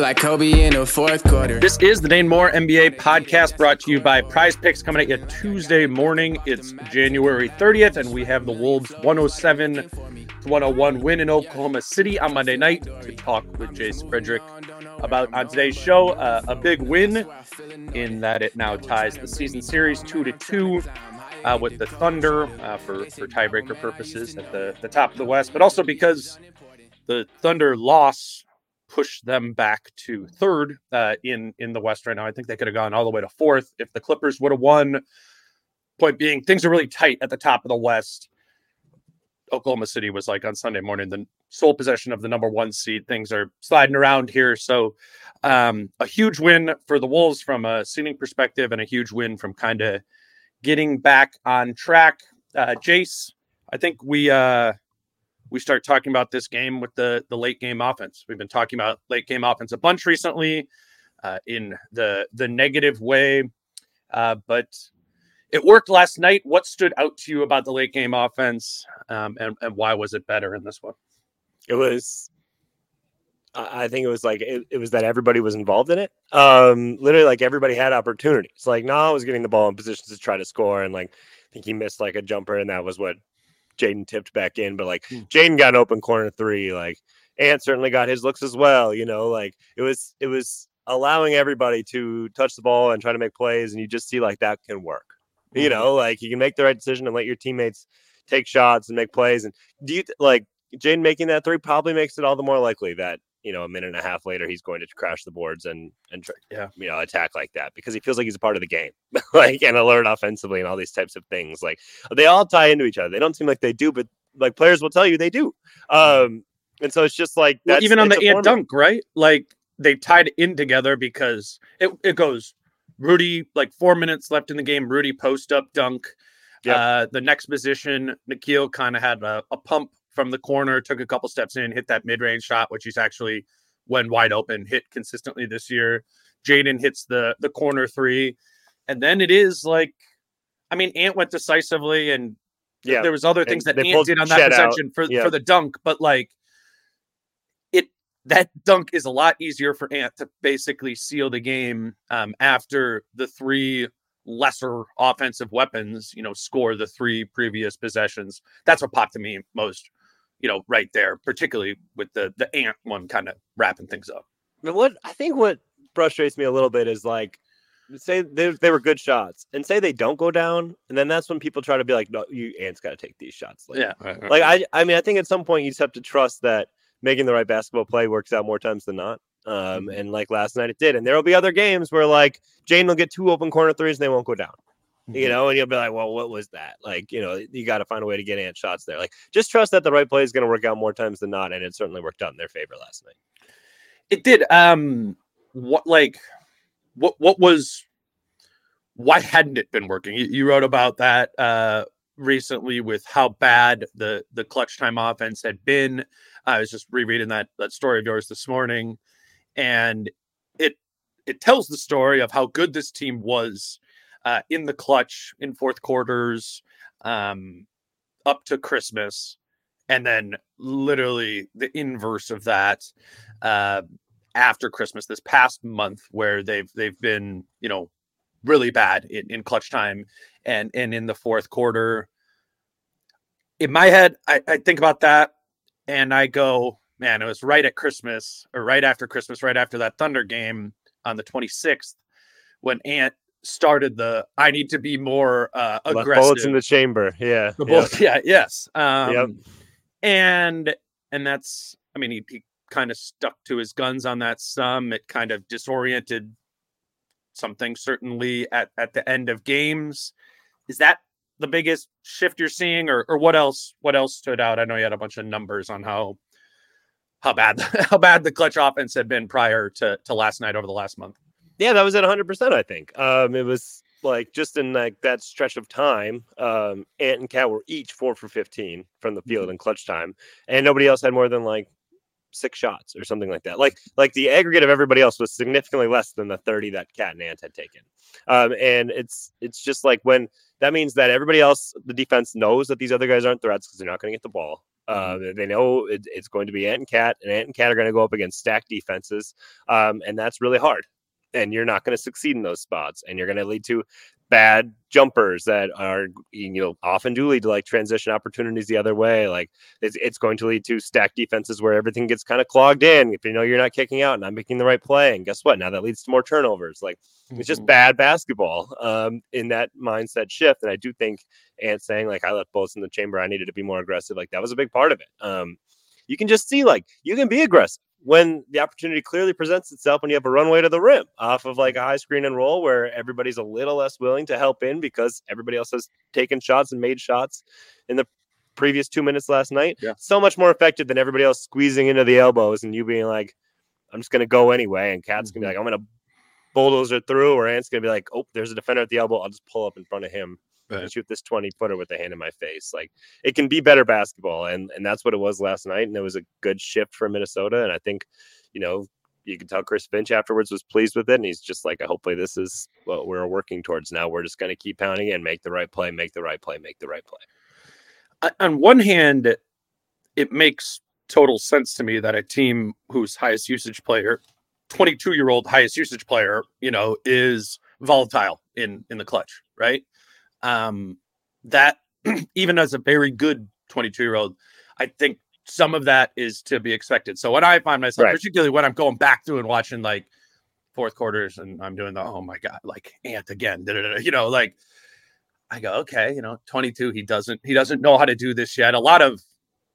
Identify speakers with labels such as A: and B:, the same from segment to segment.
A: Like Kobe in the fourth quarter.
B: This is the Dane Moore NBA podcast brought to you by Prize Picks coming at you Tuesday morning. It's January 30th, and we have the Wolves 107 to 101 win in Oklahoma City on Monday night to talk with Jace Frederick about on today's show uh, a big win in that it now ties the season series two to two. Uh, with the Thunder uh, for, for tiebreaker purposes at the, the top of the West, but also because the Thunder loss push them back to third uh, in in the West right now. I think they could have gone all the way to fourth if the Clippers would have won. Point being, things are really tight at the top of the West. Oklahoma City was like on Sunday morning the sole possession of the number one seed. Things are sliding around here, so um, a huge win for the Wolves from a seeding perspective, and a huge win from kind of getting back on track. Uh, Jace, I think we uh, we start talking about this game with the the late game offense. We've been talking about late game offense a bunch recently, uh, in the the negative way, uh, but it worked last night. What stood out to you about the late game offense, um, and and why was it better in this one?
C: It was. I think it was like it, it was that everybody was involved in it. Um, literally, like everybody had opportunities. Like Naz was getting the ball in positions to try to score, and like I think he missed like a jumper, and that was what Jaden tipped back in, but like mm. Jaden got an open corner three. Like Ant certainly got his looks as well. You know, like it was it was allowing everybody to touch the ball and try to make plays, and you just see like that can work. Mm. You know, like you can make the right decision and let your teammates take shots and make plays. And do you like Jaden making that three probably makes it all the more likely that you know, a minute and a half later, he's going to crash the boards and and yeah, you know, attack like that because he feels like he's a part of the game, like and alert offensively and all these types of things. Like they all tie into each other. They don't seem like they do, but like players will tell you they do. Um, and so it's just like
B: well, even on the Ant dunk, right? Like they tied in together because it it goes Rudy like four minutes left in the game. Rudy post up dunk. Uh, the next position, Nickeil kind of had a, a pump from the corner, took a couple steps in, hit that mid range shot, which he's actually, when wide open, hit consistently this year. Jaden hits the the corner three, and then it is like, I mean, Ant went decisively, and yeah, there was other things and that Ant did on that possession for yeah. for the dunk, but like, it that dunk is a lot easier for Ant to basically seal the game um, after the three lesser offensive weapons, you know, score the three previous possessions. That's what popped to me most you know, right there, particularly with the the ant one kind of wrapping things up.
C: What I think what frustrates me a little bit is like say they, they were good shots and say they don't go down and then that's when people try to be like no you ants got to take these shots
B: like, yeah right, right.
C: like i i mean i think at some point you just have to trust that making the right basketball play works out more times than not um mm-hmm. and like last night it did and there will be other games where like jane will get two open corner threes and they won't go down you mm-hmm. know, and you'll be like, well, what was that? Like, you know, you got to find a way to get ant shots there. Like, just trust that the right play is going to work out more times than not. And it certainly worked out in their favor last night.
B: It did. Um, what, like, what, what was, why hadn't it been working? You, you wrote about that, uh, recently with how bad the, the clutch time offense had been. I was just rereading that, that story of yours this morning and it, it tells the story of how good this team was uh, in the clutch in fourth quarters. Um, up to Christmas, and then literally the inverse of that uh, after Christmas this past month, where they've they've been you know really bad in, in clutch time and and in the fourth quarter. In my head, I, I think about that and I go, man, it was right at Christmas or right after Christmas, right after that Thunder game on the 26th when Ant started the I need to be more uh aggressive.
C: Bullets in the chamber. Yeah.
B: The bullets,
C: yep.
B: yeah, yes. Um
C: Yep.
B: and and that's I mean he, he kind of stuck to his guns on that some. It kind of disoriented something certainly at at the end of games. Is that the biggest shift you're seeing or or what else what else stood out? I know you had a bunch of numbers on how how bad how bad the clutch offense had been prior to to last night over the last month.
C: Yeah, that was at 100%, I think. Um, it was like just in like that stretch of time, um, Ant and Cat were each four for 15 from the field in clutch time, and nobody else had more than like six shots or something like that. Like like the aggregate of everybody else was significantly less than the 30 that Cat and Ant had taken. Um, and it's it's just like when that means that everybody else, the defense knows that these other guys aren't threats because they're not going to get the ball. Uh, they know it, it's going to be Ant and Cat, and Ant and Cat are going to go up against stacked defenses, um, and that's really hard. And you're not going to succeed in those spots, and you're going to lead to bad jumpers that are you know often do lead to like transition opportunities the other way like it's, it's going to lead to stacked defenses where everything gets kind of clogged in if you know you're not kicking out and not making the right play and guess what now that leads to more turnovers like it's just
B: Mhm.
C: bad basketball um in that mindset shift and i do think and saying like i left bullets in the chamber i needed to be more aggressive like that was a big part of it um you can just see like you can be aggressive when the opportunity clearly presents itself when you have a runway to the rim off of like a high screen and roll where everybody's a little less willing to help in because everybody else has taken shots and made shots in the previous two minutes last night.
B: Yeah.
C: So much more effective than everybody else squeezing into the elbows and you being like, I'm just gonna go anyway. And Cat's gonna be mm-hmm. like, I'm gonna bulldozer through, or Ant's gonna be like, Oh, there's a defender at the elbow. I'll just pull up in front of him
B: Right.
C: shoot this 20 footer with the hand in my face. Like it can be better basketball, and and that's what it was last night. And it was a good shift for Minnesota. And I think, you know, you can tell Chris Finch afterwards was pleased with it, and he's just like, hopefully this is what we're working towards now. We're just going to keep pounding and make the right play, make the right play, make the right play.
B: on- on one hand, it makes total sense to me that a team whose highest usage player, 22 year old highest usage player, you know, is volatile in in the clutch, right? Um, that even as a very good 22 year old, I think some of that is to be expected. So when I find myself,
C: Right.
B: particularly when I'm going back through and watching like fourth quarters and I'm doing the oh my god, like Ant again, you know, like I go, okay, you know, 22, he doesn't he doesn't know how to do this yet. A lot of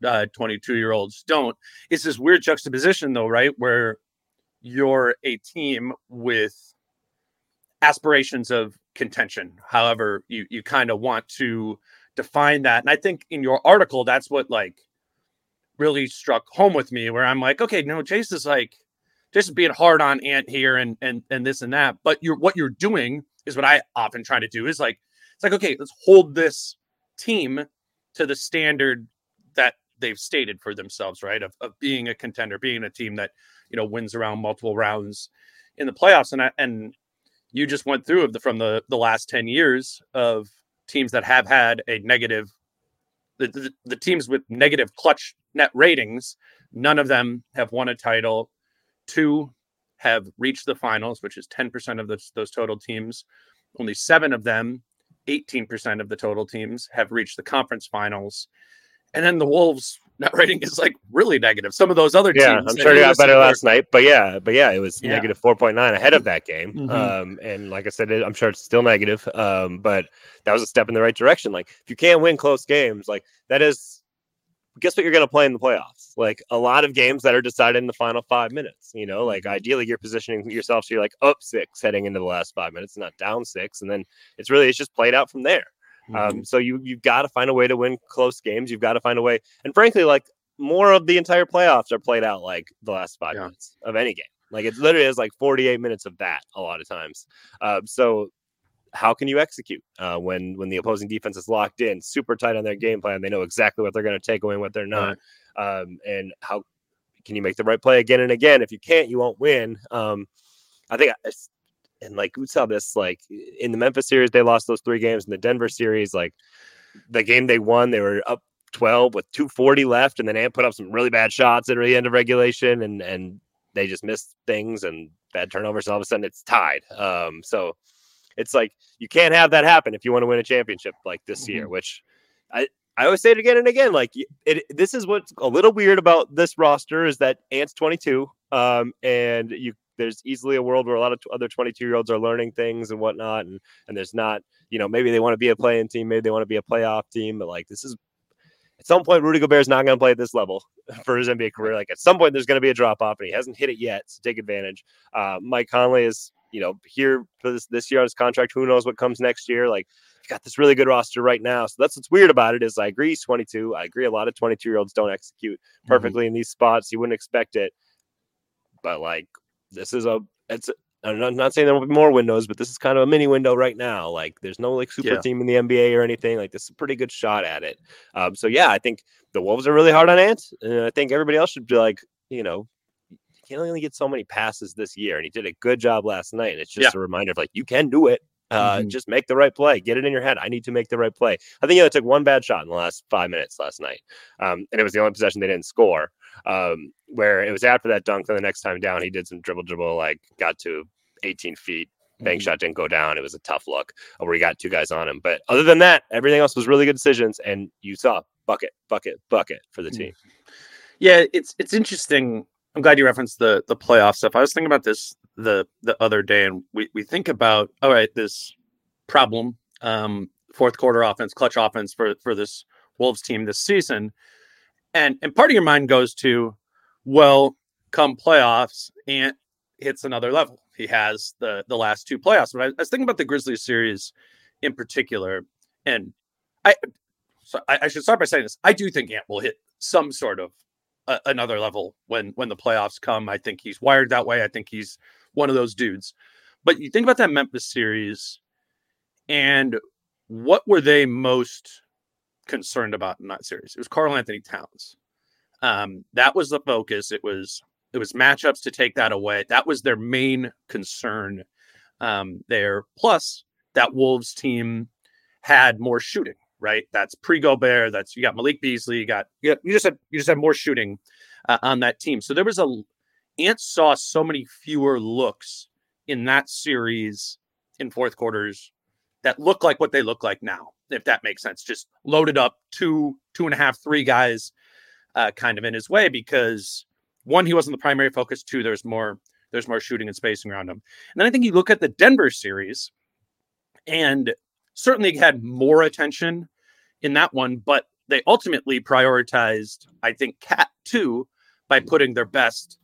B: uh 22 year olds don't. It's this weird juxtaposition though, right? Where you're a team with aspirations of contention. However, you you kind of want to define that. And I think in your article, that's what like really struck home with me, where I'm like, okay, no, Jace is like just being hard on Ant here and and and this and that. But you're what you're doing is what I often try to do is like it's like, okay, let's hold this team to the standard that they've stated for themselves, right? Of, of being a contender, being a team that, you know, wins around multiple rounds in the playoffs. And I, and you just went through of the from the the last 10 years of teams that have had a negative the, the, the teams with negative clutch net ratings, none of them have won a title. Two have reached the finals, which is 10% of those, those total teams. Only seven of them 18% of the total teams have reached the conference finals. And then the Wolves net rating is like really negative. Some of those other teams,
C: Yeah.
B: I'm
C: sure it
B: you
C: got better last night, but yeah, but yeah, it was
B: Yeah.
C: negative 4.9 ahead of that game.
B: Mhm.
C: Um, and like I said, it, I'm sure it's still negative. Um, but that was a step in the right direction. Like if you can't win close games, like that is, guess what you're going to play in the playoffs? Like a lot of games that are decided in the final five minutes. You know, like ideally you're positioning yourself so you're like up six heading into the last five minutes, not down six, and then it's really it's just played out from there. Um, so you you've got to find a way to win close games. You've got to find a way, and frankly, like more of the entire playoffs are played out like the last five
B: Yeah.
C: minutes of any game. Like it literally is like 48 minutes of that a lot of times. Uh, so how can you execute uh, when when the opposing defense is locked in, super tight on their game plan? They know exactly what they're going to take away and what they're not. Um, and how can you make the right play again and again? If you can't, you won't win. Um, I think it's- and like we saw this like in the Memphis series, they lost those three games. In the Denver series, like the game they won, they were up 12 with 240 left, and then Ant put up some really bad shots at the end of regulation, and and they just missed things and bad turnovers. And all of a sudden, it's tied. Um, so it's like you can't have that happen if you want to win a championship like this mm-hmm. year. Which I I always say it again and again. Like it, this is what's a little weird about this roster is that Ant's 22, um, and you there's easily a world where a lot of other 22 year olds are learning things and whatnot, and and there's not, you know, maybe they want to be a playing team, maybe they want to be a playoff team, but like this is at some point, Rudy Gobert is not going to play at this level for his NBA career. Like at some point, there's going to be a drop off, and he hasn't hit it yet. So take advantage. Uh, Mike Conley is, you know, here for this this year on his contract. Who knows what comes next year? Like you got this really good roster right now. So that's what's weird about it is I agree he's 22. I agree a lot of 22 year olds don't execute mm-hmm. perfectly mm-hmm. in these spots. You wouldn't expect it, but like this is a it's I'm not saying there will be more windows, but this is kind of a mini window right now. Like, there's no like super yeah. team in the NBA or anything. Like, this is a pretty good shot at it. Um, so yeah, I think the Wolves are really hard on Ant, and I think everybody else should be like, you know, you can only get so many passes this year, and he did a good job last night. And it's just yeah. a reminder of like, you can do it. Uh, mm-hmm. Just make the right play. Get it in your head. I need to make the right play. I think he only took one bad shot in the last five minutes last night, um, and it was the only possession they didn't score. Um, where it was after that dunk, then the next time down, he did some dribble, dribble, like got to 18 feet. Bank mm-hmm. shot didn't go down. It was a tough look where he got two guys on him. But other than that, everything else was really good decisions. And you saw bucket, bucket, bucket for the team.
B: Yeah, it's it's interesting. I'm glad you referenced the the playoff stuff. I was thinking about this the the other day, and we we think about all right, this problem, um, fourth quarter offense, clutch offense for for this Wolves team this season, and and part of your mind goes to, well, come playoffs, and hits another level. He has the the last two playoffs. But I, I was thinking about the Grizzlies series in particular, and I so I, I, should start by saying this. I do think Ant will hit some sort of another level when when the playoffs come. I think he's wired that way. I think he's one of those dudes. But you think about that Memphis series, and what were they most concerned about in that series? It was Karl-Anthony Towns. Um, that was the focus. It was it was matchups to take that away. That was their main concern um, there. Plus, that Wolves team had more shooting, right? That's pre Gobert. That's you got Malik Beasley. You got you, you just had you just had more shooting uh, on that team. So there was a Ant saw so many fewer looks in that series in fourth quarters that look like what they look like now, if that makes sense. Just loaded up two, two and a half, three guys uh, kind of in his way because one, he wasn't the primary focus. Two, there's more there's more shooting and spacing around him. And then I think you look at the Denver series, and certainly had more attention in that one, but they ultimately prioritized, I think, Cat too by putting their best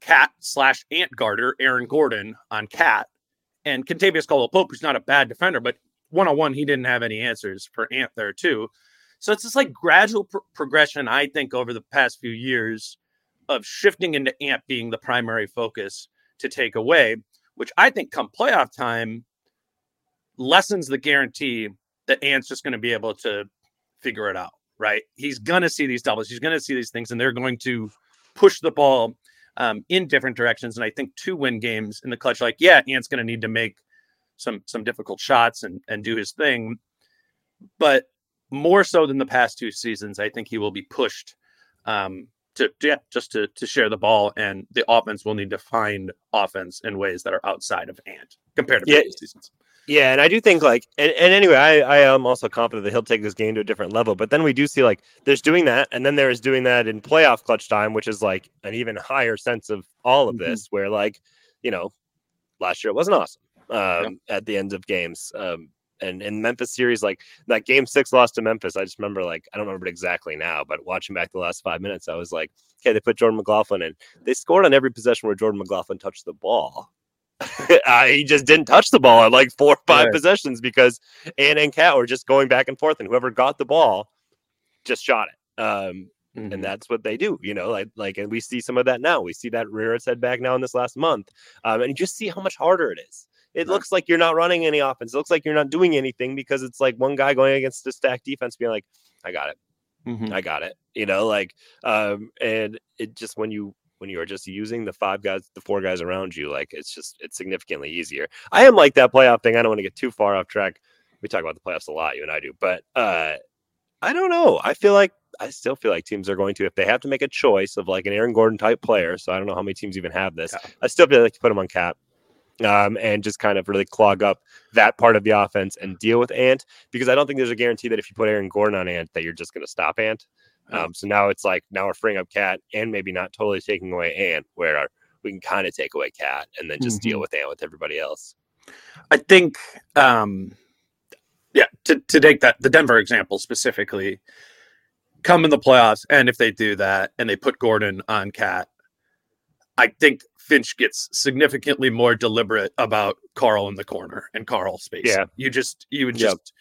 B: Cat slash Ant Garter, Aaron Gordon, on Cat. And Kentavious Caldwell Pope, who's not a bad defender, but one on one, he didn't have any answers for Ant there too. So it's this like gradual pr- progression, I think, over the past few years of shifting into Ant being the primary focus to take away, which I think come playoff time lessens the guarantee that Ant's just going to be able to figure it out, right? He's going to see these doubles, he's going to see these things, and they're going to push the ball um, in different directions. And I think two win games in the clutch, like, yeah, Ant's going to need to make some some difficult shots and and do his thing, but more so than the past two seasons, I think he will be pushed um, to yeah, just to to share the ball, and the offense will need to find offense in ways that are outside of Ant compared to yeah. previous seasons.
C: Yeah, and I do think like, and, and anyway, I, I am also confident that he'll take this game to a different level. But then we do see like there's doing that, and then there is doing that in playoff clutch time, which is like an even higher sense of all of mm-hmm. this. Where like, you know, last year it wasn't awesome um, yeah. at the end of games. Um, and in Memphis series, like that game six loss to Memphis, I just remember like I don't remember it exactly now, but watching back the last five minutes, I was like, okay, they put Jordan McLaughlin in. They scored on every possession where Jordan McLaughlin touched the ball. uh, he just didn't touch the ball on like four or five possessions because Ant and Cat were just going back and forth, and whoever got the ball just shot it. Um, Mm-hmm. And that's what they do, you know, like like and we see some of that now. We see that rear its head back now in this last month. Um, and you just see how much harder it is it looks like you're not running any offense. It looks like you're not doing anything because it's like one guy going against the stack defense being like, I got it. Mm-hmm. I got it. You know, like um and it just when you when you are just using the five guys, the four guys around you, like it's just it's significantly easier. I am like that playoff thing. I don't want to get too far off track. we talk about the playoffs a lot, you and I do, but uh, I don't know. I feel like I still feel like teams are going to, if they have to make a choice of like an Aaron Gordon type player. So I don't know how many teams even have this. I still feel like to put him on Cat um, and just kind of really clog up that part of the offense and deal with Ant because I don't think there's a guarantee that if you put Aaron Gordon on Ant that you're just going to stop Ant. Um, so now it's like now we're freeing up Cat and maybe not totally taking away Ant, where we can kind of take away Cat and then just mm-hmm. deal with Ant with everybody else.
B: I think, um, yeah, to, to take that the Denver example specifically, come in the playoffs, and if they do that and they put Gordon on Cat, I think Finch gets significantly more deliberate about Karl in the corner and Karl space.
C: Yeah.
B: You just you would just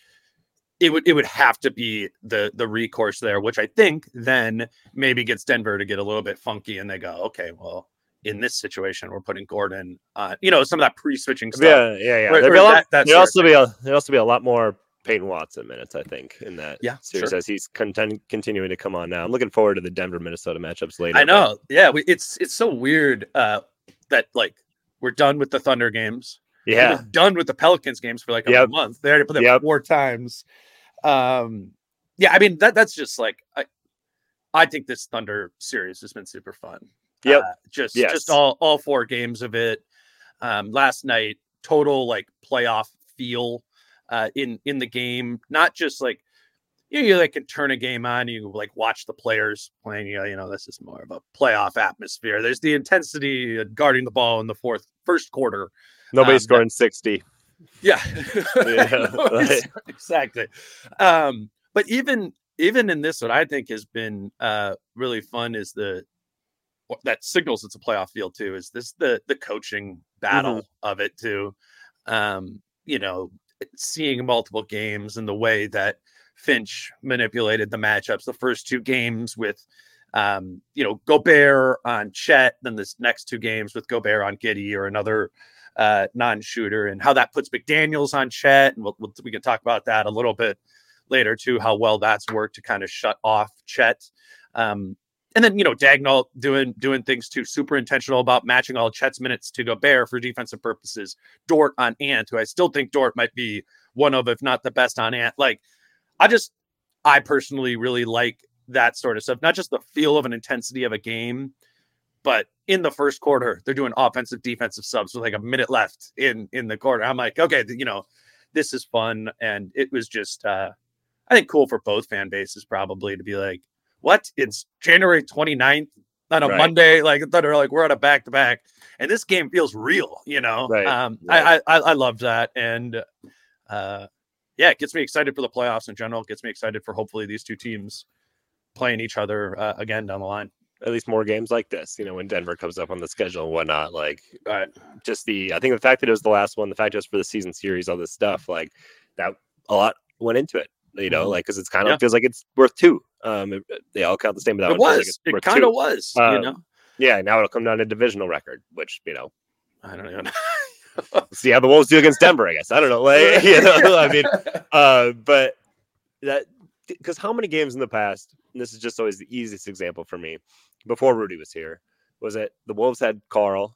B: yep. it would it would have to be the the recourse there, which I think then maybe gets Denver to get a little bit funky and they go, okay, well, in this situation, we're putting Gordon on, you know, some of that pre-switching stuff.
C: Yeah, yeah, yeah. There'd, be a lot, that, there'd also be a thered also be a lot more Peyton Watson minutes, I think, in that
B: yeah,
C: series
B: sure.
C: as he's content, continuing to come on now. I'm looking forward to the Denver Minnesota matchups later.
B: I know. But... Yeah, we, it's it's so weird uh, that like we're done with the Thunder games.
C: Yeah,
B: done with the Pelicans games for like a yep. month. They already put them yep. four times. Um, yeah, I mean that that's just like I, I think this Thunder series has been super fun.
C: Yep,
B: uh, just yes. just all all four games of it. Um, last night, total like playoff feel uh, in in the game. Not just like you know, you like can turn a game on, you like watch the players playing. You know, you know, this is more of a playoff atmosphere. There's the intensity guarding the ball in the fourth first quarter.
C: Nobody's um, scoring sixty.
B: Yeah, yeah exactly. Um, but even even in this, what I think has been uh, really fun is the that signals it's a playoff field too. Is this the the coaching battle mm-hmm. of it too? Um, you know, seeing multiple games and the way that Finch manipulated the matchups. The first two games with, um, you know, Gobert on Chet, then this next two games with Gobert on Giddey or another uh, non-shooter, and how that puts McDaniels on Chet, and we'll, we'll, we can talk about that a little bit later too. How well that's worked to kind of shut off Chet. Um, and then you know Daigneault doing doing things too, super intentional about matching all Chet's minutes to Gobert for defensive purposes. Dort on Ant, who I still think Dort might be one of, if not the best on Ant. Like, I just, I personally really like that sort of stuff. Not just the feel of an intensity of a game, but in the first quarter, they're doing offensive defensive subs with like a minute left in in the quarter. I'm like, okay, you know, this is fun, and it was just, uh I think, cool for both fan bases probably to be like what? It's January 29th on a right. Monday. Like they're like, we're on a back to back. And this game feels real, you know.
C: Right.
B: Um,
C: right.
B: I, I I love that. And uh yeah, it gets me excited for the playoffs in general. It gets me excited for hopefully these two teams playing each other uh, again down the line.
C: At least more games like this, you know, when Denver comes up on the schedule and whatnot. Like,
B: right.
C: just the, I think the fact that it was the last one, the fact just for the season series, all this stuff, like that, a lot went into it you know, mm-hmm. like because it's kind of yeah. feels like it's worth two. Um, they all count the same, but
B: it was. Like it kind of was. Um, you know.
C: Yeah, now it'll come down to divisional record, which you know,
B: I don't know.
C: see how the Wolves do against Denver. I guess I don't know. Like, you know, I mean, uh, but that because how many games in the past? this is just always the easiest example for me. Before Rudy was here, was it the Wolves had Karl,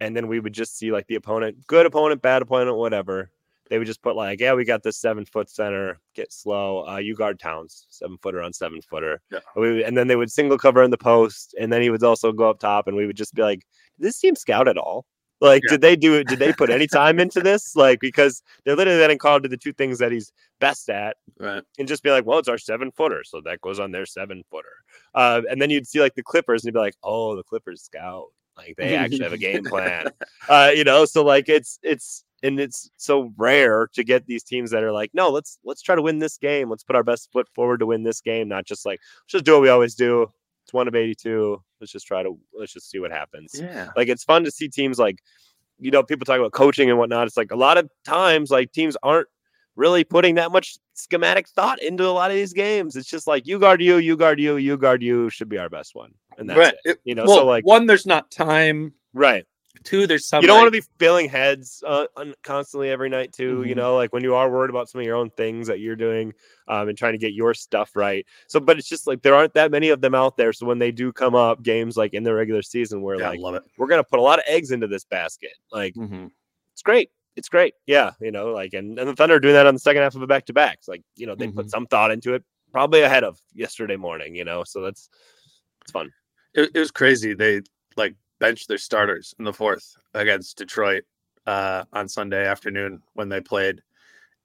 C: and then we would just see like the opponent, good opponent, bad opponent, whatever they would just put like, yeah, we got this seven foot center, get slow. Uh, you guard Towns, seven footer on seven footer.
B: Yeah.
C: We, and then they would single cover in the post, and then he would also go up top, and we would just be like, this team scout at all? Like, yeah. did they do it? Did they put any time into this? Like, because they're literally letting Karl do the two things that he's best at,
B: right?
C: And just be like, well, it's our seven footer, so that goes on their seven footer. Uh, and then you'd see like the Clippers, and you'd be like, oh, the Clippers scout. Like they actually have a game plan. Uh, you know, so like it's it's and it's so rare to get these teams that are like, no, let's let's try to win this game. Let's put our best foot forward to win this game, not just like let's just do what we always do. It's one of 82. Let's just try to let's just see what happens.
B: Yeah.
C: Like it's fun to see teams like, you know, people talk about coaching and whatnot. It's like a lot of times like teams aren't really putting that much schematic thought into a lot of these games. It's just like you guard you, you guard you, you guard you should be our best one. And that's right. it. You know,
B: well,
C: so like
B: one, there's not time.
C: Right.
B: Two, there's some.
C: You don't like, want to be filling heads uh, constantly every night, too. Mm-hmm. You know, like when you are worried about some of your own things that you're doing um, and trying to get your stuff right. So, but it's just like there aren't that many of them out there. So when they do come up, games like in the regular season, where
B: yeah,
C: like
B: love it.
C: we're gonna put a lot of eggs into this basket. Like
B: mm-hmm.
C: it's great. it's great. Yeah, you know, like and, and the Thunder are doing that on the second half of a back to back. Like, you know, they
B: Mhm.
C: put some thought into it, probably ahead of yesterday morning, you know. So that's it's fun.
B: It, it was crazy. They like benched their starters in the fourth against Detroit uh, on Sunday afternoon when they played,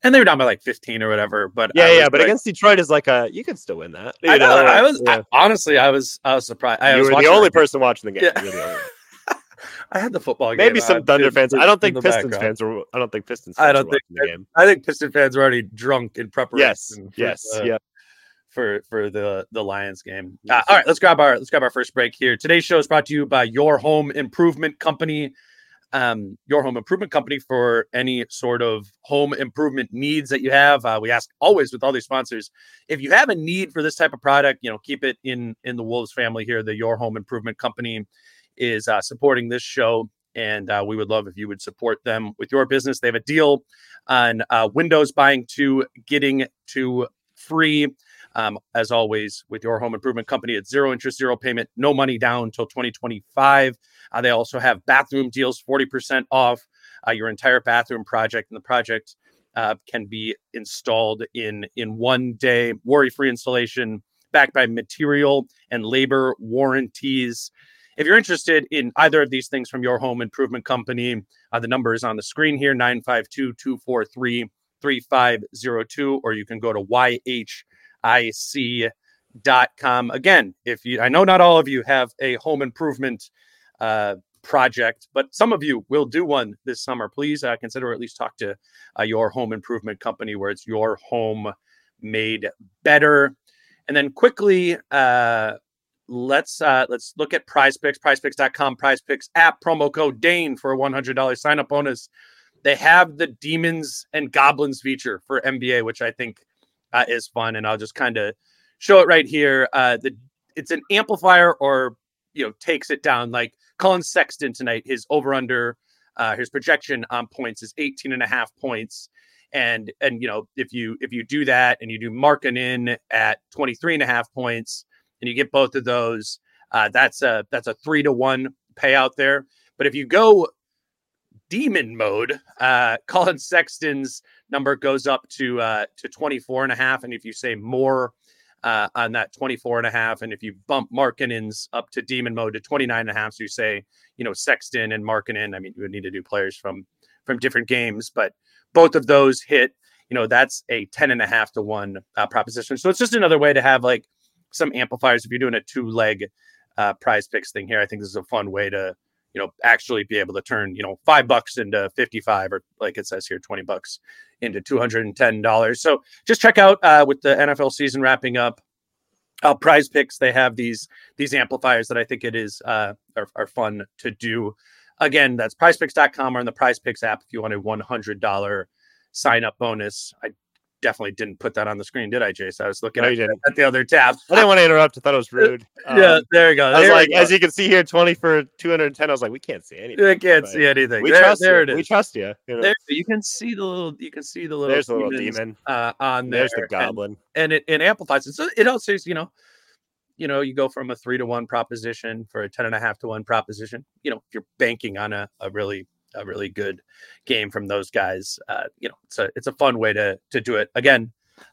B: and they were down by like 15 or whatever. But
C: Yeah, yeah. But
B: like-
C: against Detroit is like a you can still win that.
B: I
C: you
B: know. I was I- honestly, I was I was surprised. I
C: you
B: was
C: were the only
B: it.
C: person watching the game.
B: Yeah.
C: You were the only-
B: I had the football game.
C: Maybe some
B: on
C: Thunder
B: in-
C: fans. I don't think Pistons
B: background.
C: fans were. I don't think Pistons.
B: I
C: Fans
B: don't
C: were
B: think
C: game.
B: I think Piston fans were already drunk in preparation.
C: Yes, yes,
B: the-
C: yeah.
B: For for the the Lions game. Uh, all right, let's grab our let's grab our first break here. Today's show is brought to you by Your Home Improvement Company. Um, Your Home Improvement Company for any sort of home improvement needs that you have. Uh, we ask always with all these sponsors, if you have a need for this type of product, you know, keep it in in the Wolves family here. The Your Home Improvement Company is uh, supporting this show and uh, we would love if you would support them with your business. They have a deal on uh, Windows buying two, getting two free. Um, as always, with your home improvement company, it's zero interest, zero payment, no money down until 2025. Uh, they also have bathroom deals, 40% off uh, your entire bathroom project, and the project uh, can be installed in in one day, worry-free installation, backed by material and labor warranties. If you're interested in either of these things from your home improvement company, uh, the number is on the screen here 952 243 3502, or you can go to yhic.com. Again, if you, I know not all of you have a home improvement uh, project, but some of you will do one this summer. Please uh, consider at least talk to uh, your home improvement company where it's your home made better. And then quickly, uh, let's uh let's look at prize picks prizepicks.com prize picks app promo code dane for a $100 sign up bonus they have the demons and goblins feature for nba which i think uh, is fun and i'll just kind of show it right here uh the it's an amplifier or you know takes it down like Collin Sexton tonight his over under uh his projection on points is 18 and a half points and and you know if you if you do that and you do Markkanen at 23 and a half points and you get both of those, uh, that's a that's a three to one payout there. But if you go demon mode, uh, Collin Sexton's number goes up to uh, to 24 and a half. And if you say more uh, on that 24 and a half, and if you bump Markkanen's up to demon mode to 29 and a half, so you say, you know, Sexton and Markkinen, I mean, you would need to do players from from different games, but both of those hit, you know, that's a 10 and a half to one uh, proposition. So it's just another way to have like some amplifiers if you're doing a two leg uh, prize picks thing here. I think this is a fun way to, you know, actually be able to turn, you know, five bucks into 55 or like it says here, 20 bucks into $210. So just check out uh, with the NFL season wrapping up. Uh, prize picks they have these these amplifiers that i think it is uh are, are fun to do again that's prizepicks.com or in the prize picks app if you want a $100 sign up bonus i definitely didn't put that on the screen did i jace i was looking
C: No,
B: at, at the other tab
C: I didn't want to interrupt. I thought it was rude.
B: yeah,
C: Um,
B: there you go.
C: I was
B: There
C: like,
B: you go.
C: as you can see here, 20 for 210. I was like, we can't see anything.
B: I can't see anything.
C: We
B: there,
C: trust
B: there
C: you.
B: it is.
C: We trust you. you know?
B: there, you can see the little. You can see the little.
C: There's the little demon.
B: uh, on there.
C: There's the goblin.
B: and, it, it amplifies it. So it also you know, you know, you go from a three to one proposition for a ten and a half to one proposition. You know, if you're banking on a, a really a really good game from those guys, uh, you know, it's a it's a fun way to to do it. Again,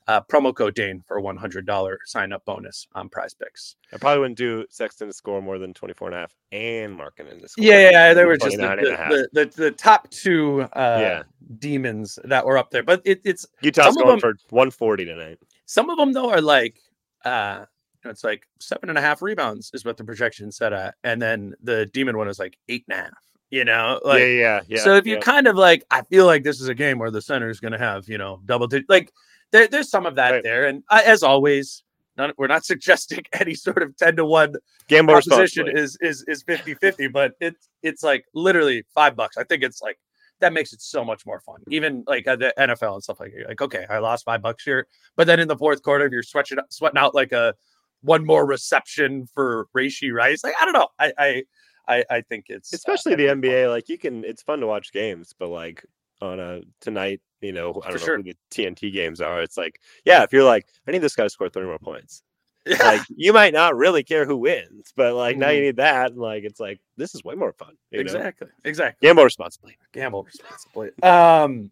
B: uh, promo code Dane for one hundred dollar sign up bonus on Prize Picks.
C: I probably wouldn't do Sexton to score more than 24 and a half and Markkanen this.
B: Yeah, yeah, yeah, they were just the,
C: 29 and a half.
B: the, the, the, top two uh,
C: Yeah.
B: demons that were up there. But it, it's
C: Utah's going
B: them-
C: for 140 tonight.
B: some of them though are like uh it's like seven and a half rebounds is what the projection said at and then the demon one is like eight and a half you know like
C: yeah, yeah, yeah.
B: so if you kind of like i feel like this is a game where the center is going to have you know double digit like there, there's some of that
C: Right.
B: there and uh, as always none, we're not suggesting any sort of 10 to 1
C: gamble
B: proposition
C: responsibly.
B: is is is 50 50 but it's it's like literally five bucks i think it's like that makes it so much more fun even like at the nfl and stuff like that. like okay i lost five bucks here but then in the fourth quarter if you're sweating sweating out like a one more reception for Rashee Rice like i don't know i i i, I think it's uh,
C: especially the
B: definitely fun.
C: NBA. Like you can, it's fun to watch games, but like on a tonight, you know, I don't know
B: sure.
C: who the TNT games are. It's like, yeah, if you're like, I need this guy to score 30 more points. Like you might not really care who wins, but like now you
B: Mhm.
C: need that. And like it's like this is way more fun. you know?
B: Exactly. Exactly.
C: Gamble responsibly.
B: gamble responsibly. Um,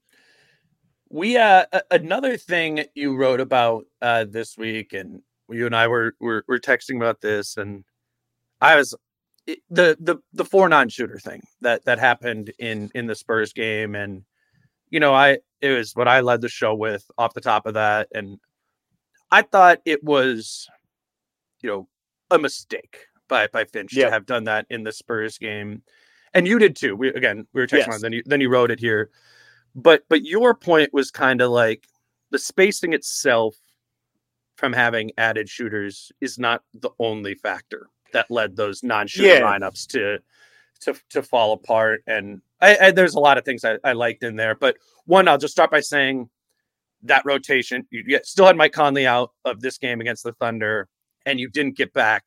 B: we uh another thing you wrote about uh this week, and you and I were were, were texting about this, and I was it- the the the four non shooter thing that that happened in in the Spurs game, and you know I it was what I led the show with off the top of that, and I thought it was you know a mistake by by Finch
C: Yeah.
B: to have done that in the Spurs game and you did too. We again we were texting
C: Yes.
B: on, then you then you wrote it here. But but your point was kind of like the spacing itself from having added shooters is not the only factor that led those non-shooter
C: Yeah.
B: lineups to to to fall apart. And I, I there's a lot of things I, I liked in there, but one I'll just start by saying that rotation you get, still had Mike Conley out of this game against the Thunder, and you didn't get back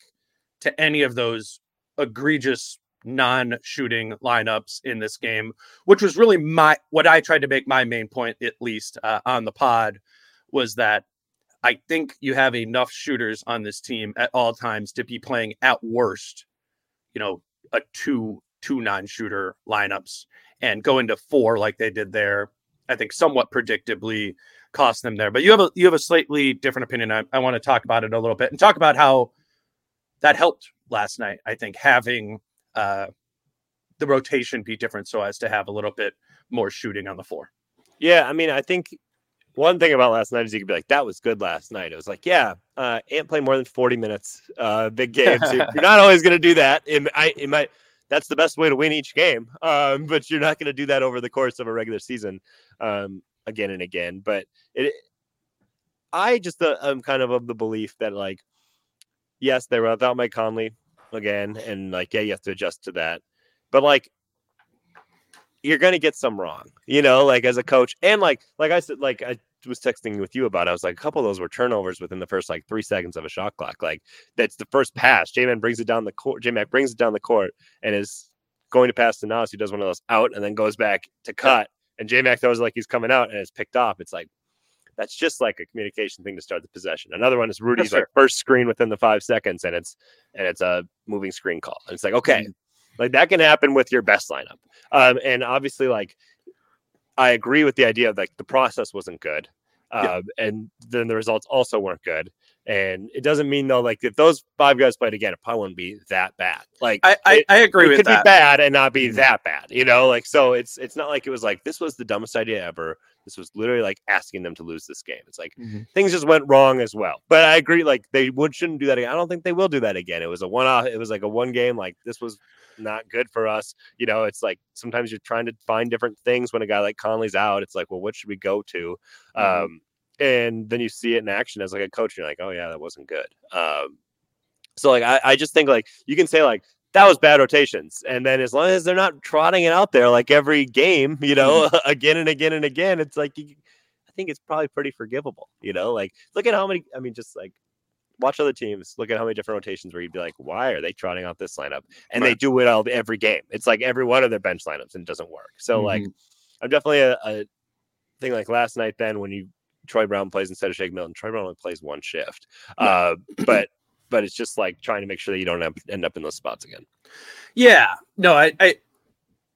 B: to any of those egregious non-shooting lineups in this game, which was really my what I tried to make my main point, at least uh, on the pod, was that I think you have enough shooters on this team at all times to be playing at worst, you know, a two two non-shooter lineups and go into four like they did there. I think somewhat predictably cost them there. But you have a you have a slightly different opinion. I, I want to talk about it a little bit and talk about how that helped last night. I think having uh, the rotation be different so as to have a little bit more shooting on the floor.
C: Yeah, I mean, I think one thing about last night is you could be like, that was good last night. It was like, yeah, uh, Ant play more than 40 minutes, uh, big games. You're, you're not always going to do that. It, I, it might, that's the best way to win each game. Um, but you're not going to do that over the course of a regular season um, again and again. But it, I just uh, am kind of of the belief that, like, yes, they were without Mike Conley again. And, like, yeah, you have to adjust to that. But, like, you're going to get some wrong, you know, like as a coach. And like, like I said, like I was texting with you about, it, I was like, a couple of those were turnovers within the first like three seconds of a shot clock. Like that's the first pass. J Mac brings it down the court. J Mac brings it down the court and is going to pass to Naz, who does one of those out and then goes back to cut. And J Mac throws it like he's coming out and it's picked off. It's like, that's just like a communication thing to start the possession. Another one is Rudy's
B: sir.
C: like first screen within the five seconds, and it's and it's a moving screen call. And it's like, okay, mm. Like that can happen with your best lineup. Um, and obviously, like I agree with the idea of like the process wasn't good.
B: Yeah.
C: Um, and then the results also weren't good. And it doesn't mean though, like if those five guys played again, it probably wouldn't be that bad. Like
B: I I,
C: it-
B: I agree with that.
C: it
B: with
C: could
B: that.
C: be bad and not be
B: Mhm.
C: that bad, you know. Like so, it's it's not like it was like this was the dumbest idea ever. This was literally like asking them to lose this game. It's like
B: Mhm.
C: things just went wrong as well. But I agree, like they would shouldn't do that again. I don't think they will do that again. It was a one off. It was like a one game. Like this was not good for us. You know, it's like sometimes you're trying to find different things when a guy like Conley's out. It's like, well, what should we go to?
B: Mhm.
C: Um, and then you see it in action as like a coach. You're like, oh yeah, that wasn't good. Um, so like I, I just think like you can say like that was bad rotations, and then as long as they're not trotting it out there like every game, you know, again and again and again, it's like you, I think it's probably pretty forgivable. You know, like look at how many. I mean, just like watch other teams. Look at how many different rotations where you'd be like, why are they trotting out this lineup? And they do it all every game. It's like every one of their bench lineups and it doesn't work. So like
B: Mhm.
C: I'm definitely a, a thing like last night. Then when you Troy Brown plays instead of Shake Milton, Troy Brown only plays one shift. Uh, but but it's just like trying to make sure that you don't end end up in those spots again.
B: Yeah, no, I, I,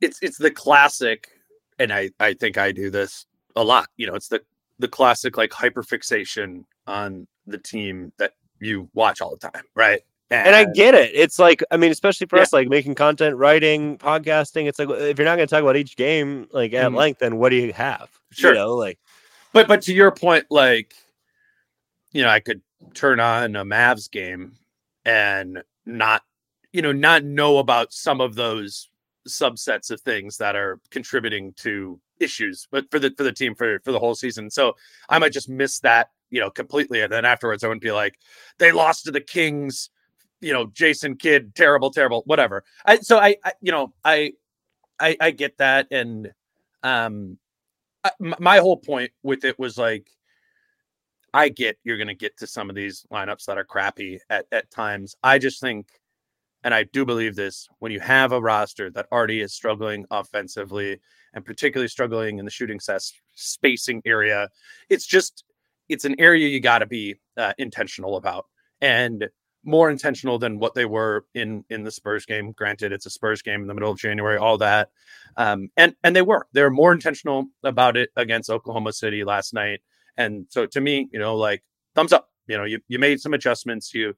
B: it's it's the classic, and I I think I do this a lot. You know, it's the the classic like hyperfixation on the team that you watch all the time, right?
C: And I get it. It's like I mean, especially for
B: Yeah.
C: us, like making content, writing, podcasting. It's like if you're not going to talk about each game like at
B: Mhm.
C: length, then what do you have?
B: Sure.
C: You know, like
B: But but to your point, like, you know, I could turn on a Mavs game and not, you know, not know about some of those subsets of things that are contributing to issues, but for the for the team for for the whole season. So I might just miss that, you know, completely. And then afterwards I wouldn't be like, they lost to the Kings, you know, Jason Kidd, terrible, terrible, whatever. I so I, I you know, I I I get that. And um I- my whole point with it was like I get you're going to get to some of these lineups that are crappy at, at times. I just think, and I do believe this, when you have a roster that already is struggling offensively and particularly struggling in the shooting ses- spacing area, it's just it's an area you got to be uh, intentional about. and more intentional than what they were in in the Spurs game. Granted, it's a Spurs game in the middle of January, all that, um, and and they were they were more intentional about it against Oklahoma City last night. And so to me, you know, like thumbs up. You know, you you made some adjustments. You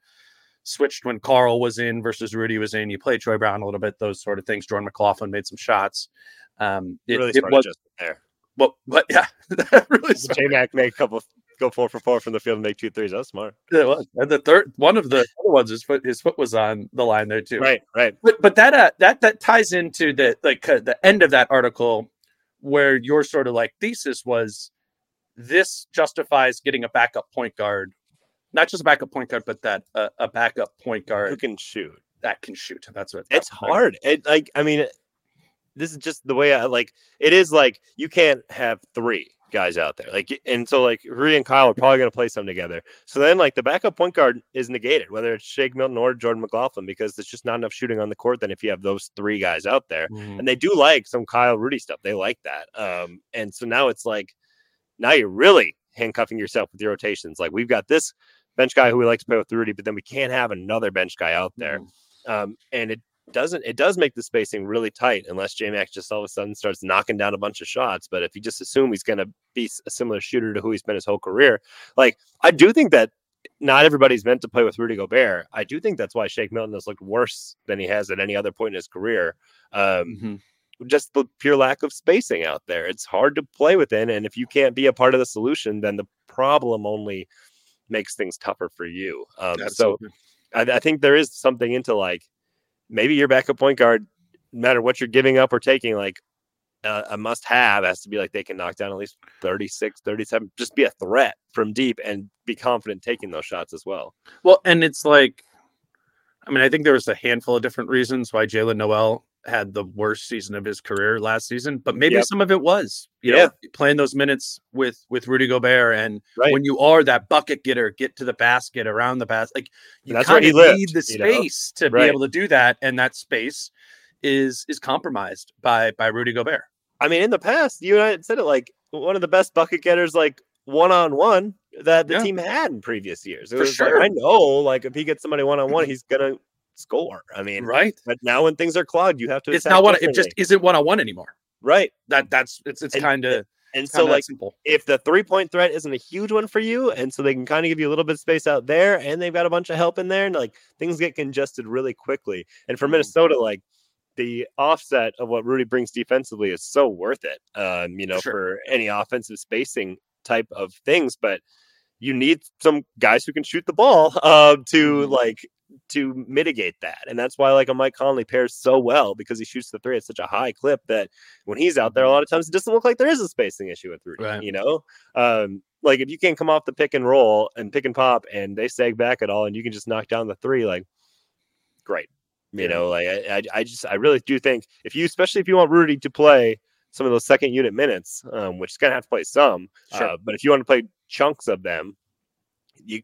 B: switched when Karl was in versus Rudy was in. You played Troy Brown a little bit, those sort of things. Jordan McLaughlin made some shots. Um, it,
C: really
B: it
C: smart
B: was,
C: adjustment there.
B: but, but yeah, really.
C: J Mac made a couple go four for four from the field and make two threes. That's smart.
B: It was. And the third one of the other ones, his foot, his foot was on the line there too.
C: Right, right.
B: But but that uh, that that ties into the like uh, the end of that article, where your sort of like thesis was, this justifies getting a backup point guard, not just a backup point guard, but that uh, a backup point guard Who
C: can shoot?
B: that can shoot. That's what
C: It's
B: that's what-
C: hard. It like I mean, this is just the way I like. It is like you can't have three guys out there. Like and so like Rudy and Kyle are probably going to play some together. So then like the backup point guard is negated, whether it's Shake Milton or Jordan McLaughlin, because there's just not enough shooting on the court. Then if you have those three guys out there,
B: Mhm.
C: and they do like some Kyle Rudy stuff. They like that. Um, and so now it's like now you're really handcuffing yourself with your rotations. Like we've got this bench guy who we like to play with Rudy, but then we can't have another bench guy out there.
B: Mhm.
C: Um, and it doesn't it does make the spacing really tight unless J Mac's just all of a sudden starts knocking down a bunch of shots. But if you just assume he's gonna be a similar shooter to who he's been his whole career, like I do think that not everybody's meant to play with Rudy Gobert. I do think that's why Shake Milton has looked worse than he has at any other point in his career. Um,
B: Mhm.
C: Just the pure lack of spacing out there. It's hard to play within, and if you can't be a part of the solution, then the problem only makes things tougher for you. Um, so I, I think there is something into like maybe your backup point guard, no matter what you're giving up or taking, like uh, a must have has to be like they can knock down at least 36, 37, just be a threat from deep and be confident taking those shots as well.
B: Well, and it's like, I mean, I think there was a handful of different reasons why Jaylen Nowell had the worst season of his career last season, but maybe
C: Yep.
B: some of it was, you
C: Yeah.
B: know, playing those minutes with with Rudy Gobert, and
C: Right.
B: when you are that bucket getter, get to the basket, around the basket, like you kind
C: he
B: of need the
C: you know?
B: space to
C: Right.
B: be able to do that, and that space is is compromised by by Rudy Gobert.
C: I mean, in the past, you and I had said it like one of the best bucket getters, like one on one that the
B: Yeah.
C: team had in previous years. It
B: For
C: was like,
B: sure.
C: I know, like if he gets somebody one on one, he's gonna score. I mean,
B: Right?
C: but now when things are clogged, you have to.
B: It's not one. It just isn't one on one anymore.
C: right.
B: That that's it's it's kind of
C: And so, like,
B: simple.
C: if the three point threat isn't a huge one for you, and so they can kind of give you a little bit of space out there, and they've got a bunch of help in there, and like things get congested really quickly. And for
B: Mhm.
C: Minnesota, like the offset of what Rudy brings defensively is so worth it. Um, you know,
B: Sure.
C: for any offensive spacing type of things, but you need some guys who can shoot the ball uh, to
B: Mhm.
C: like to mitigate that. And that's why like a Mike Conley pairs so well because he shoots the three at such a high clip that when he's out there, a lot of times it doesn't look like there is a spacing issue with Rudy.
B: Right.
C: You know, um, like if you can't come off the pick and roll and pick and pop and they sag back at all and you can just knock down the three, like great. You
B: Yeah.
C: know, like I, I, I just I really do think if you, especially if you want Rudy to play some of those second unit minutes, um, which is gonna have to play some,
B: Sure.
C: uh, but if you want to play chunks of them, you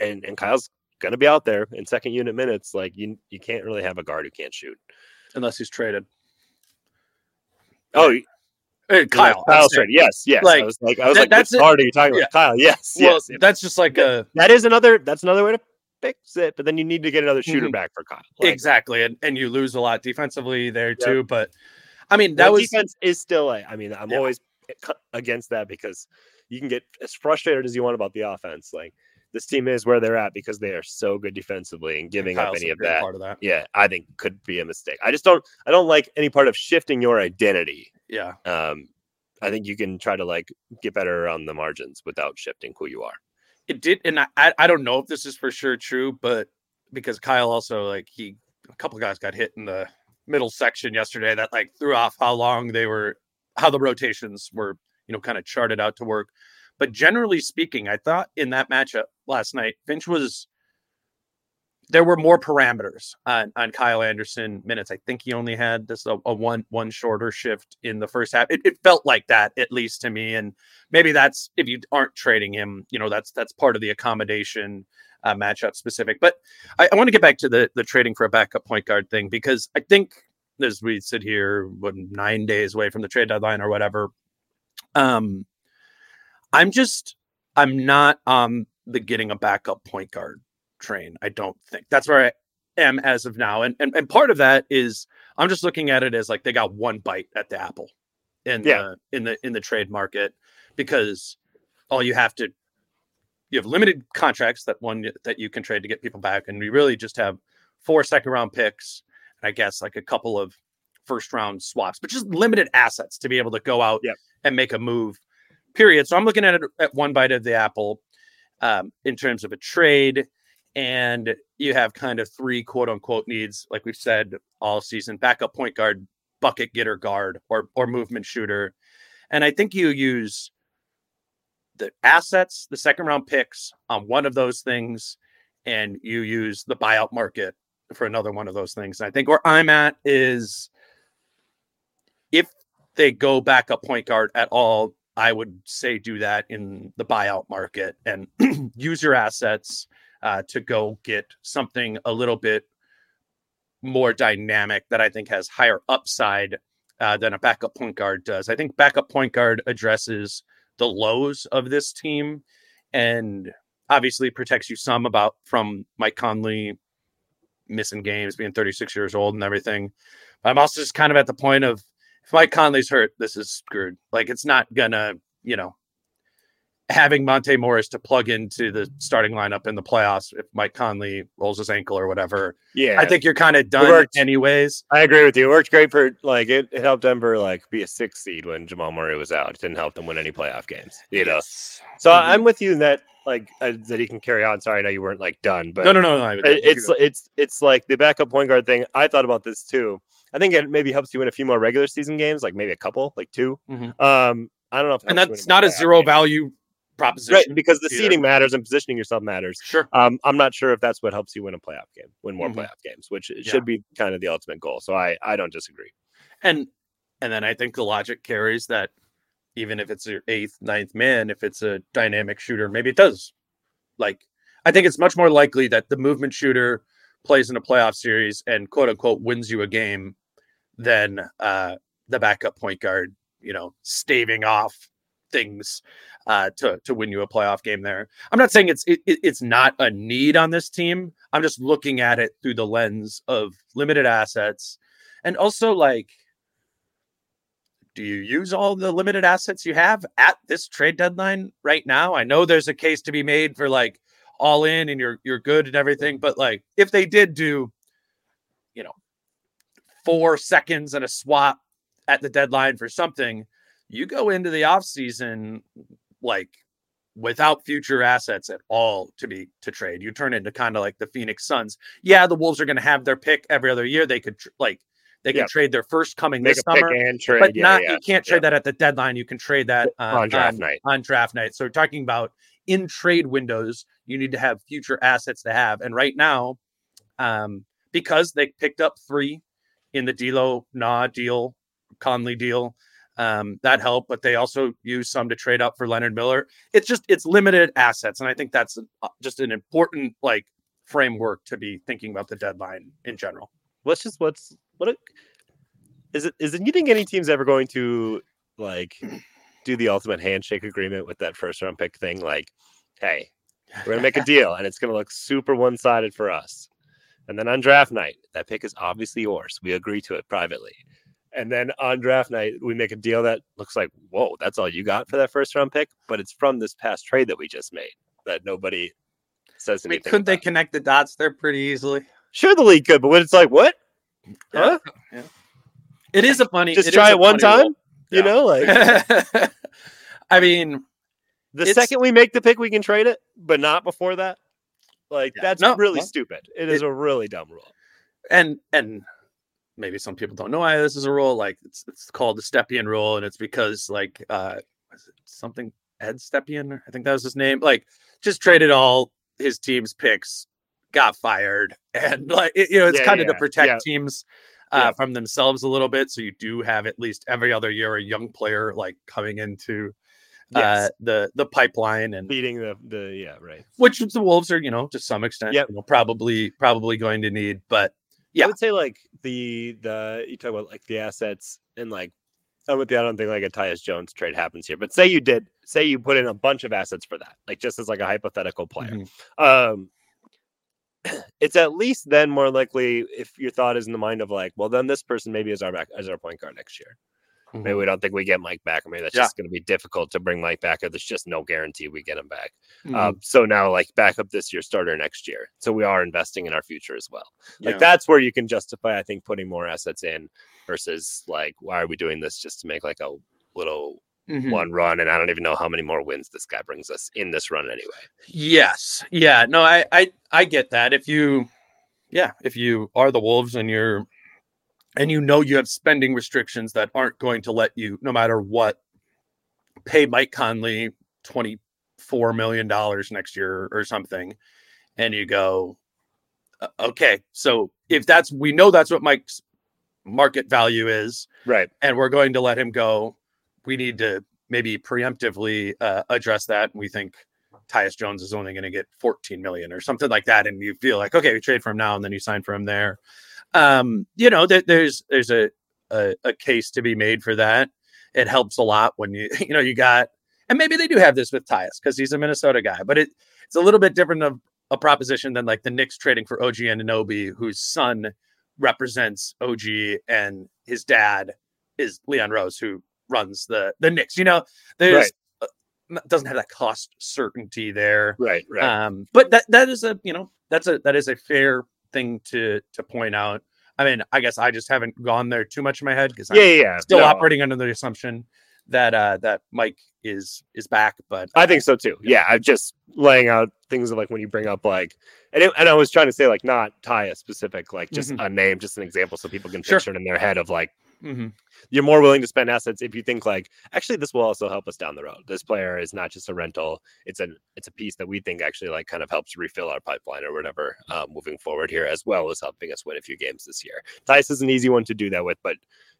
C: and and Kyle's gonna be out there in second unit minutes. Like you, you can't really have a guard who can't shoot.
B: unless he's traded.
C: Oh,
B: Hey, Kyle,
C: Kyle straight. Yes, yes.
B: Like,
C: I was like, I was
B: that-
C: like,
B: that's
C: which guard are you talking
B: Yeah.
C: about? Kyle. Yes,
B: Well,
C: yes.
B: that's just like a
C: That is another. That's another way to fix it. But then you need to get another shooter
B: Mhm.
C: back for Kyle. Like,
B: exactly, and and you lose a lot defensively there
C: Yep.
B: too. But I mean,
C: that
B: that was
C: defense is still. A, I mean, I'm
B: Yeah.
C: always against that because you can get as frustrated as you want about the offense. Like this team is where they're at because they are so good defensively and giving up any of that.
B: part of that.
C: Yeah, I think could be a mistake. I just don't. I don't like any part of shifting your identity.
B: Yeah,
C: Um, I think you can try to like get better on the margins without shifting who you are.
B: it did, and I I I don't know if this is for sure true, but because Kyle also like he a couple guys got hit in the middle section yesterday that like threw off how long they were how the rotations were you know kind of charted out to work. But generally speaking, I thought in that matchup last night, Finch was there were more parameters on, on Kyle Anderson minutes. I think he only had this a, a one one shorter shift in the first half. It, it felt like that at least to me, and maybe that's if you aren't trading him, you know, that's that's part of the accommodation uh, matchup specific. But I, I want to get back to the the trading for a backup point guard thing because I think as we sit here, what nine days away from the trade deadline or whatever, um, I'm just I'm not on the getting a backup point guard train. I don't think that's where I am as of now. And and, and part of that is I'm just looking at it as like they got one bite at the apple in
C: Yeah.
B: the in the in the trade market because all you have to you have limited contracts that one that you can trade to get people back, and we really just have four second round picks, and I guess like a couple of first round swaps, but just limited assets to be able to go out
C: Yep.
B: and make a move. Period. So I'm looking at it at one bite of the apple um, in terms of a trade, and you have kind of three quote unquote needs, like we've said all season: backup point guard, bucket getter guard, or or movement shooter. And I think you use the assets, the second round picks on one of those things, and you use the buyout market for another one of those things. And I think where I'm at is if they go back a point guard at all, I would say do that in the buyout market and use your assets uh, to go get something a little bit more dynamic that I think has higher upside uh, than a backup point guard does. I think backup point guard addresses the lows of this team and obviously protects you some about from Mike Conley missing games, being 36 years old and everything. But I'm also just kind of at the point of if Mike Conley's hurt, this is screwed. Like it's not gonna, you know, having Monte Morris to plug into the starting lineup in the playoffs if Mike Conley rolls his ankle or whatever.
C: Yeah,
B: I think you're kind of done anyways.
C: I agree with you. It worked great for like it, it helped Denver like be a six seed when Jamal Murray was out. It didn't help them win any playoff games. You know.
B: Yes.
C: So
B: Mhm.
C: I'm with you in that like uh, that he can carry on. Sorry, I know you weren't like done, but
B: No, no, no, no.
C: It- it's it's it's like the backup point guard thing. I thought about this too. I think it maybe helps you win a few more regular season games, like maybe a couple, like 2
B: Mhm.
C: Um, I don't know if
B: and
C: helps you win
B: that's not a zero
C: game.
B: value proposition.
C: right? Because the
B: either.
C: seeding matters and positioning yourself matters.
B: Sure.
C: Um, I'm not sure if that's what helps you win a playoff game, win more
B: Mhm.
C: playoff games, which
B: Yeah.
C: should be kind of the ultimate goal. So I I don't disagree.
B: And and then I think the logic carries that even if it's your eighth, ninth man, if it's a dynamic shooter, maybe it does. Like I think it's much more likely that the movement shooter plays in a playoff series and quote unquote wins you a game than uh the backup point guard, you know, staving off things uh to to win you a playoff game there. I'm not saying it's it, it- it's not a need on this team. I'm just looking at it through the lens of limited assets and also like do you use all the limited assets you have at this trade deadline right now? I know there's a case to be made for like all in and you're you're good and everything, but like if they did do, you know, four seconds and a swap at the deadline for something, you go into the offseason like without future assets at all to be to trade. You turn into kind of like the Phoenix Suns. Yeah, the Wolves are going to have their pick every other year. They could tr- like they could
C: Yeah.
B: trade their first coming
C: Make
B: this summer
C: trade,
B: but
C: yeah,
B: not
C: yeah,
B: you can't trade that at the deadline. You can trade that
C: on draft night.
B: on draft night. So we're talking about in trade windows, you need to have future assets to have. And right now, um, because they picked up three in the D'Lo Na deal, Conley deal, um, that helped. But they also used some to trade up for Leonard Miller. It's just it's limited assets, and I think that's uh, just an important like framework to be thinking about the deadline in general.
C: What's just what's what a, is it? Is it? You think any team's ever going to like do the ultimate handshake agreement with that first round pick thing? Like, hey, we're gonna make a deal, and it's gonna look super one sided for us. And then on draft night, that pick is obviously yours. We agree to it privately. And then on draft night, we make a deal that looks like, whoa, that's all you got for that first round pick, but it's from this past trade that we just made that nobody says
B: I mean,
C: anything.
B: couldn't they connect the dots there pretty easily?
C: Sure, the league could, but when it's like, what? Huh?
B: Yeah. It is a funny.
C: Just
B: it is
C: try it one time?
B: rule.
C: You know, like
B: I mean,
C: the second we make the pick, we can trade it, but not before that. Like
B: Yeah.
C: that's
B: No,
C: really
B: well,
C: stupid. It is a really dumb rule.
B: and and maybe some people don't know why this is a rule. Like it's it's called the Stepien rule, and it's because like uh it something Ed Stepien, I think that was his name. Like just traded all his team's picks, got fired, and like it, you know, it's
C: Yeah,
B: kind of to protect teams. Uh, from themselves a little bit, so you do have at least every other year a young player like coming into uh,
C: Yes.
B: the the pipeline, and
C: Beating the the yeah right.
B: which the Wolves are, you know, to some extent,
C: Yep.
B: you know, probably probably going to need. But yeah, I
C: would say like the the you talk about like the assets and like I'm with you. I don't think like a Tyus Jones trade happens here, but say you did, say you put in a bunch of assets for that, like just as like a hypothetical player.
B: Mhm.
C: Um, it's at least then more likely if your thought is in the mind of like, well, then this person maybe is our back as our point guard next year. Maybe
B: Mhm.
C: we don't think we get Mike back, or maybe that's
B: Yeah.
C: just going to be difficult to bring Mike back, or there's just no guarantee we get him back.
B: Mhm.
C: Um, so now, like backup this year, starter next year. So we are investing in our future as well. Like that's where you can justify, I think, putting more assets in versus like, why are we doing this just to make like a little
B: Mhm.
C: one run? And I don't even know how many more wins this guy brings us in this run anyway.
B: Yes. Yeah. No, I, I I get that. If you yeah, if you are the Wolves and you're and you know you have spending restrictions that aren't going to let you, no matter what, pay Mike Conley twenty four million dollars next year or something, and you go, "Uh, okay, so if that's we know that's what Mike's market value is,
C: Right.
B: and we're going to let him go, we need to maybe preemptively uh, address that. And we think Tyus Jones is only going to get 14 million or something like that. And you feel like, okay, we trade for him now and then you sign for him there. Um, you know, there, there's there's a, a a case to be made for that. It helps a lot when you you know you got and maybe they do have this with Tyus because he's a Minnesota guy, but it it's a little bit different of a proposition than like the Knicks trading for OG Anunoby, whose son represents OG and his dad is Leon Rose, who runs the the Knicks. You know, there's uh, doesn't have that cost certainty there.
C: Right. Right.
B: Um, but that that is a you know that's a that is a fair thing to to point out. I mean, I guess I just haven't gone there too much in my head because
C: yeah.
B: I'm
C: Yeah.
B: still
C: No,
B: operating under the assumption that uh that Mike is is back. But
C: I think so too. Yeah, I'm just laying out things of like when you bring up like, and it, and I was trying to say like not tie a specific like just
B: Mhm.
C: a name, just an example, so people can
B: Sure.
C: picture it in their head of like
B: Mhm.
C: you're more willing to spend assets if you think like actually this will also help us down the road. This player is not just a rental; it's an it's a piece that we think actually like kind of helps refill our pipeline or whatever uh, moving forward here, as well as helping us win a few games this year. Tyus is an easy one to do that with, but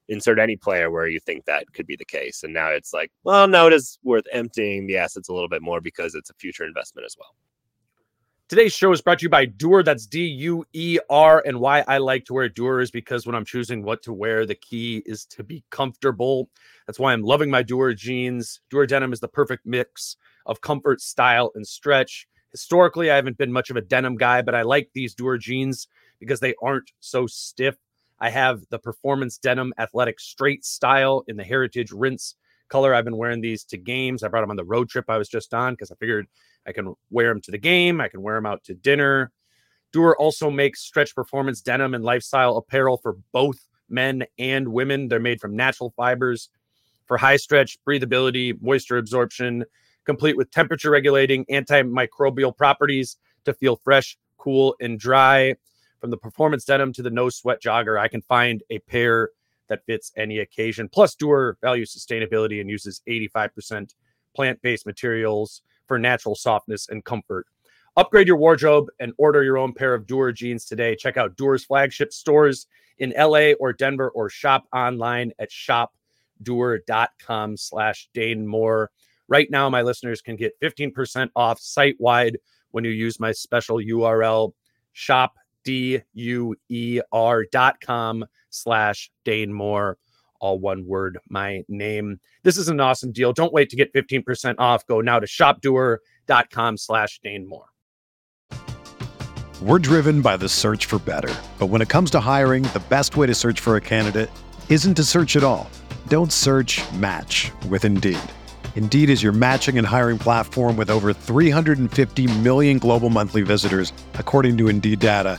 C: insert any player where you think that could be the case, and now it's like, well, now it is worth emptying the assets a little bit more because it's a future investment as well.
B: Today's show is brought to you by Duer. That's D U E R. And why I like to wear Duer is because when I'm choosing what to wear, the key is to be comfortable. That's why I'm loving my Duer jeans. Duer denim is the perfect mix of comfort, style, and stretch. Historically, I haven't been much of a denim guy, but I like these Duer jeans because they aren't so stiff. I have the performance denim athletic straight style in the heritage rinse color. I've been wearing these to games. I brought them on the road trip I was just on because I figured I can wear them to the game. I can wear them out to dinner. Duer also makes stretch performance denim and lifestyle apparel for both men and women. They're made from natural fibers for high stretch, breathability, moisture absorption, complete with temperature regulating, antimicrobial properties to feel fresh, cool, and dry. From the performance denim to the no sweat jogger, I can find a pair that fits any occasion. Plus, Duer values sustainability and uses 85% plant based materials for natural softness and comfort. Upgrade your wardrobe and order your own pair of Duer jeans today. Check out Duer's flagship stores in LA or Denver or shop online at shopduer.com slash Dane Moore. Right now, my listeners can get 15% off site wide when you use my special URL shop D-U-E-R dot com slash Dane Moore. All one word, my name. This is an awesome deal. Don't wait to get 15% off. Go now to shopduer.com slash Dane Moore.
D: We're driven by the search for better. But when it comes to hiring, the best way to search for a candidate isn't to search at all. Don't search match with Indeed. Indeed is your matching and hiring platform with over 350 million global monthly visitors, according to Indeed data,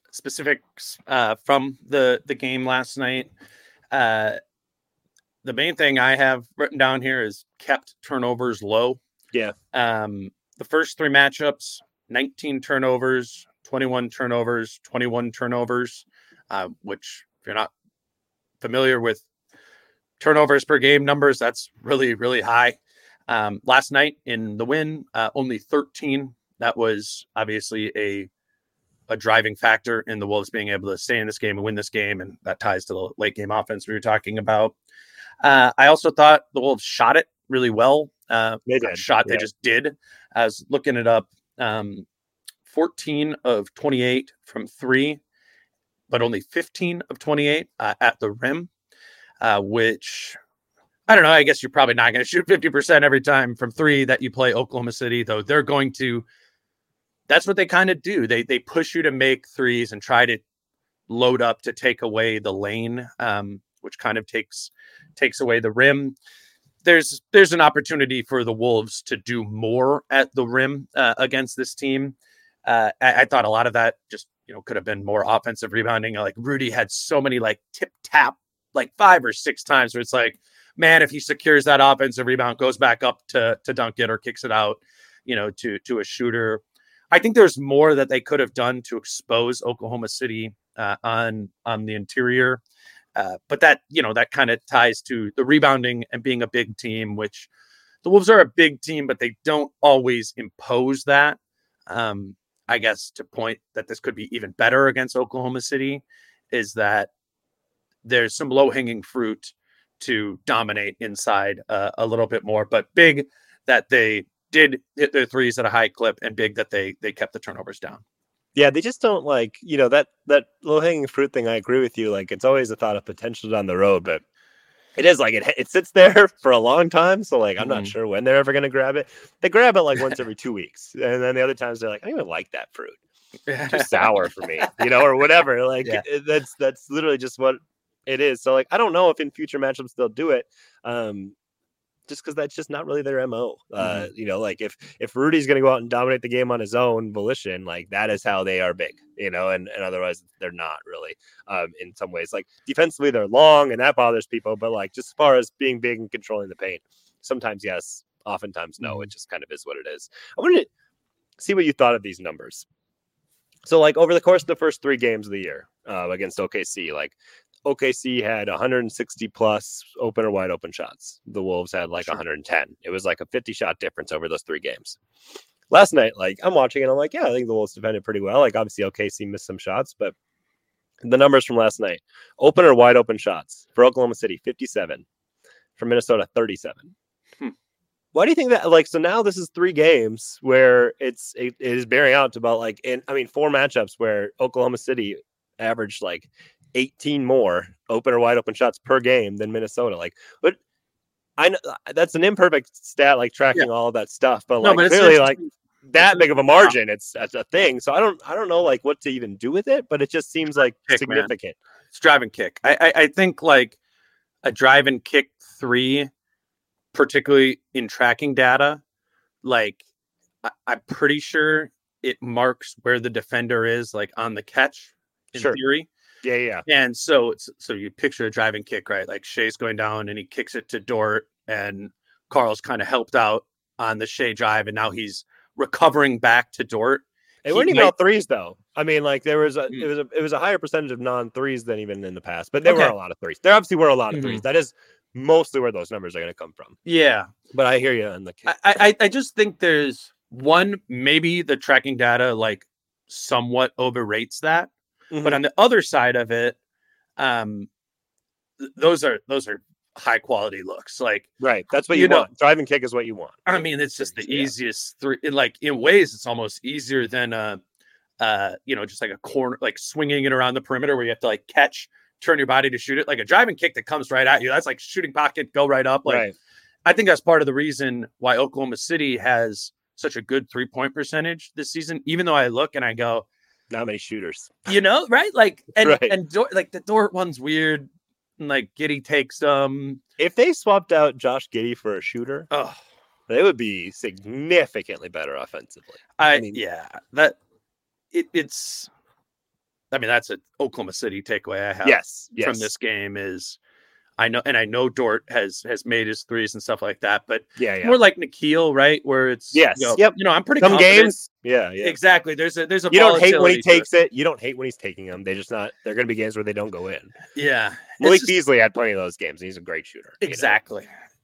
B: specifics uh, from the the game last night. Uh, the main thing I have written down here is kept turnovers low.
C: Yeah.
B: Um, the first three matchups, 19 turnovers, 21 turnovers, 21 turnovers, uh, which if you're not familiar with turnovers per game numbers, that's really, really high. Um, last night in the win, uh, only 13. That was obviously a a driving factor in the Wolves being able to stay in this game and win this game, and that ties to the late game offense we were talking about. Uh, I also thought the Wolves shot it really well. Uh,
C: They did,
B: shot they just did. I was looking it up. Um, 14 of 28 from three, but only 15 of 28 uh, at the rim, uh, which I don't know. I guess you're probably not going to shoot 50% every time from three that you play Oklahoma City, though they're going to. That's what they kind of do. They they push you to make threes and try to load up to take away the lane, um, which kind of takes takes away the rim. There's there's an opportunity for the Wolves to do more at the rim uh, against this team. Uh, I, I thought a lot of that just you know could have been more offensive rebounding. Like Rudy had so many like tip tap like five or six times where it's like, man, if he secures that offensive rebound, goes back up to to dunk it or kicks it out, you know, to to a shooter. I think there's more that they could have done to expose Oklahoma City uh, on on the interior. Uh, but that you know that kind of ties to the rebounding and being a big team, which the Wolves are a big team, but they don't always impose that. Um, I guess to point that this could be even better against Oklahoma City is that there's some low hanging fruit to dominate inside uh, a little bit more, but big that they did hit their threes at a high clip and big that they they kept the turnovers down.
C: Yeah, they just don't like you know that that low hanging fruit thing. I agree with you. Like it's always a thought of potential down the road, but it is like it it sits there for a long time. So like I'm not
B: Mhm.
C: sure when they're ever going to grab it. They grab it like once every two weeks, and then the other times they're like, I don't even like that fruit. Too sour for me, you know, or whatever. Like
B: Yeah.
C: that's that's literally just what it is. So like I don't know if in future matchups they'll do it. Um, just because that's just not really their mo. Uh, you know, like if if Rudy's going to go out and dominate the game on his own volition, like that is how they are big. You know, and and otherwise they're not really. Um, in some ways, like defensively they're long and that bothers people, but like just as far as being big and controlling the paint, sometimes yes, oftentimes no. It just kind of is what it is. I wanted to see what you thought of these numbers. So like over the course of the first three games of the year uh, against OKC, like OKC had 160 plus open or wide open shots. The Wolves had like
B: Sure.
C: 110. It was like a 50 shot difference over those three games. Last night, like I'm watching it, I'm like, yeah, I think the Wolves defended pretty well. Like obviously OKC missed some shots, but the numbers from last night: open or wide open shots for Oklahoma City, 57. For Minnesota, 37.
B: Hmm.
C: Why do you think that? Like, so now this is three games where it's it, it is bearing out to about like in I mean four matchups where Oklahoma City averaged like 18 more open or wide open shots per game than Minnesota. Like, but I know uh, that's an imperfect stat, like tracking all of that stuff, but like
B: no, but it's
C: clearly, like that big of a margin, it's that's a thing. So I don't I don't know like what to even do with it, but it just seems like
B: Kick, man.
C: significant.
B: it's drive and kick. I, I I think like a drive and kick three, particularly in tracking data, like I, I'm pretty sure it marks where the defender is, like on the catch. In
C: Sure.
B: theory,
C: Yeah, yeah,
B: and so it's so you picture a driving kick, right? Like Shai's going down and he kicks it to Dort, and Karl's kind of helped out on the Shai drive, and now he's recovering back to Dort.
C: It weren't even all threes though. I mean, like there was a
B: Mm.
C: it was a it was a higher percentage of non threes than even in the past, but there were a lot of threes. There obviously were a lot of
B: Mhm.
C: threes. That is mostly where those numbers are going to come from.
B: Yeah,
C: But I hear you on the.
B: I, I I just think there's one maybe the tracking data like somewhat overrates that,
C: Mhm.
B: but on the other side of it, um, th- those are those are high quality looks. Like
C: right, that's what
B: you
C: you,
B: know-
C: want. Drive and kick is what you want.
B: I mean, it's just the
C: Yeah.
B: easiest three. in, Like in ways, it's almost easier than uh, uh, you know, just like a corner, like swinging it around the perimeter where you have to like catch, turn your body to shoot it. Like a driving kick that comes right at you. That's like shooting pocket, go right up. Like
C: right.
B: I think that's part of the reason why Oklahoma City has such a good three point percentage this season. Even though I look and I go,
C: Not many shooters.
B: you know, right? Like and
C: Right.
B: and like the Dort one's weird. And like Giddey takes them.
C: If they swapped out Josh Giddey for a shooter,
B: Oh,
C: they would be significantly better offensively.
B: I,
C: mean-
B: yeah, that it, it's I mean, that's an Oklahoma City takeaway I have
C: Yes, yes.
B: from this game is I know, and I know Dort has has made his threes and stuff like that, but
C: Yeah, yeah.
B: more like Nickeil, right? Where it's
C: Yes,
B: you know,
C: yep.
B: you know I'm pretty
C: Some
B: confident.
C: games, yeah, yeah.
B: Exactly. There's a there's a
C: You don't hate when he
B: to it.
C: takes it. You don't hate when he's taking them. They just not. They're going to be games where they don't go in.
B: Yeah,
C: Malik
B: just-
C: Beasley had plenty of those games. And he's a great shooter. you know?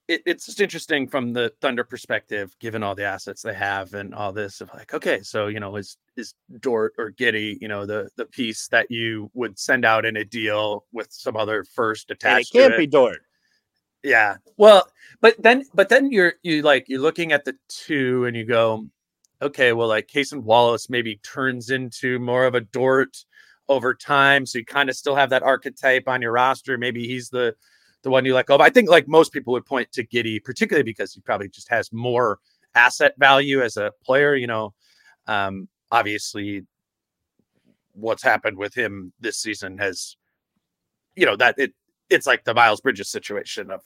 B: It, it's just interesting from the Thunder perspective, given all the assets they have and all this of like, okay, so you know, is is Dort or Giddey, you know, the the piece that you would send out in a deal with some other first
C: And it can't
B: to
C: be
B: it.
C: Dort.
B: Yeah. Well, but then but then you're you like you're looking at the two and you go, okay, well, like Cason Wallace maybe turns into more of a Dort over time. So you kind of still have that archetype on your roster. Maybe he's the the one you let go. But I think like most people would point to Giddey, particularly because he probably just has more asset value as a player. You know, um, obviously what's happened with him this season has, you know, that it it's like the Miles Bridges situation of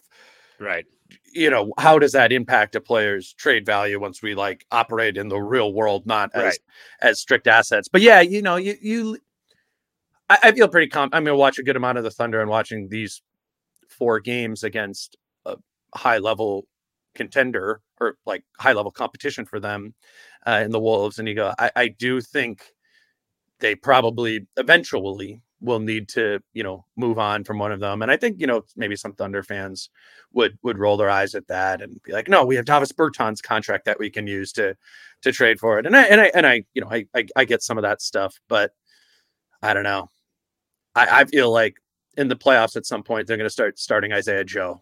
C: Right.
B: you know how does that impact a player's trade value once we like operate in the real world not as
C: Right.
B: as strict assets but yeah you know you you i, I feel pretty calm i'm gonna watch a good amount of the thunder and watching these four games against a high level contender or like high level competition for them uh, in the wolves and you go I, I do think they probably eventually will need to you know move on from one of them and i think you know maybe some thunder fans would would roll their eyes at that and be like no we have davis bertans' contract that we can use to to trade for it and i and i and i you know i i, I get some of that stuff but i don't know. I i feel like in the playoffs at some point they're going to start starting isaiah joe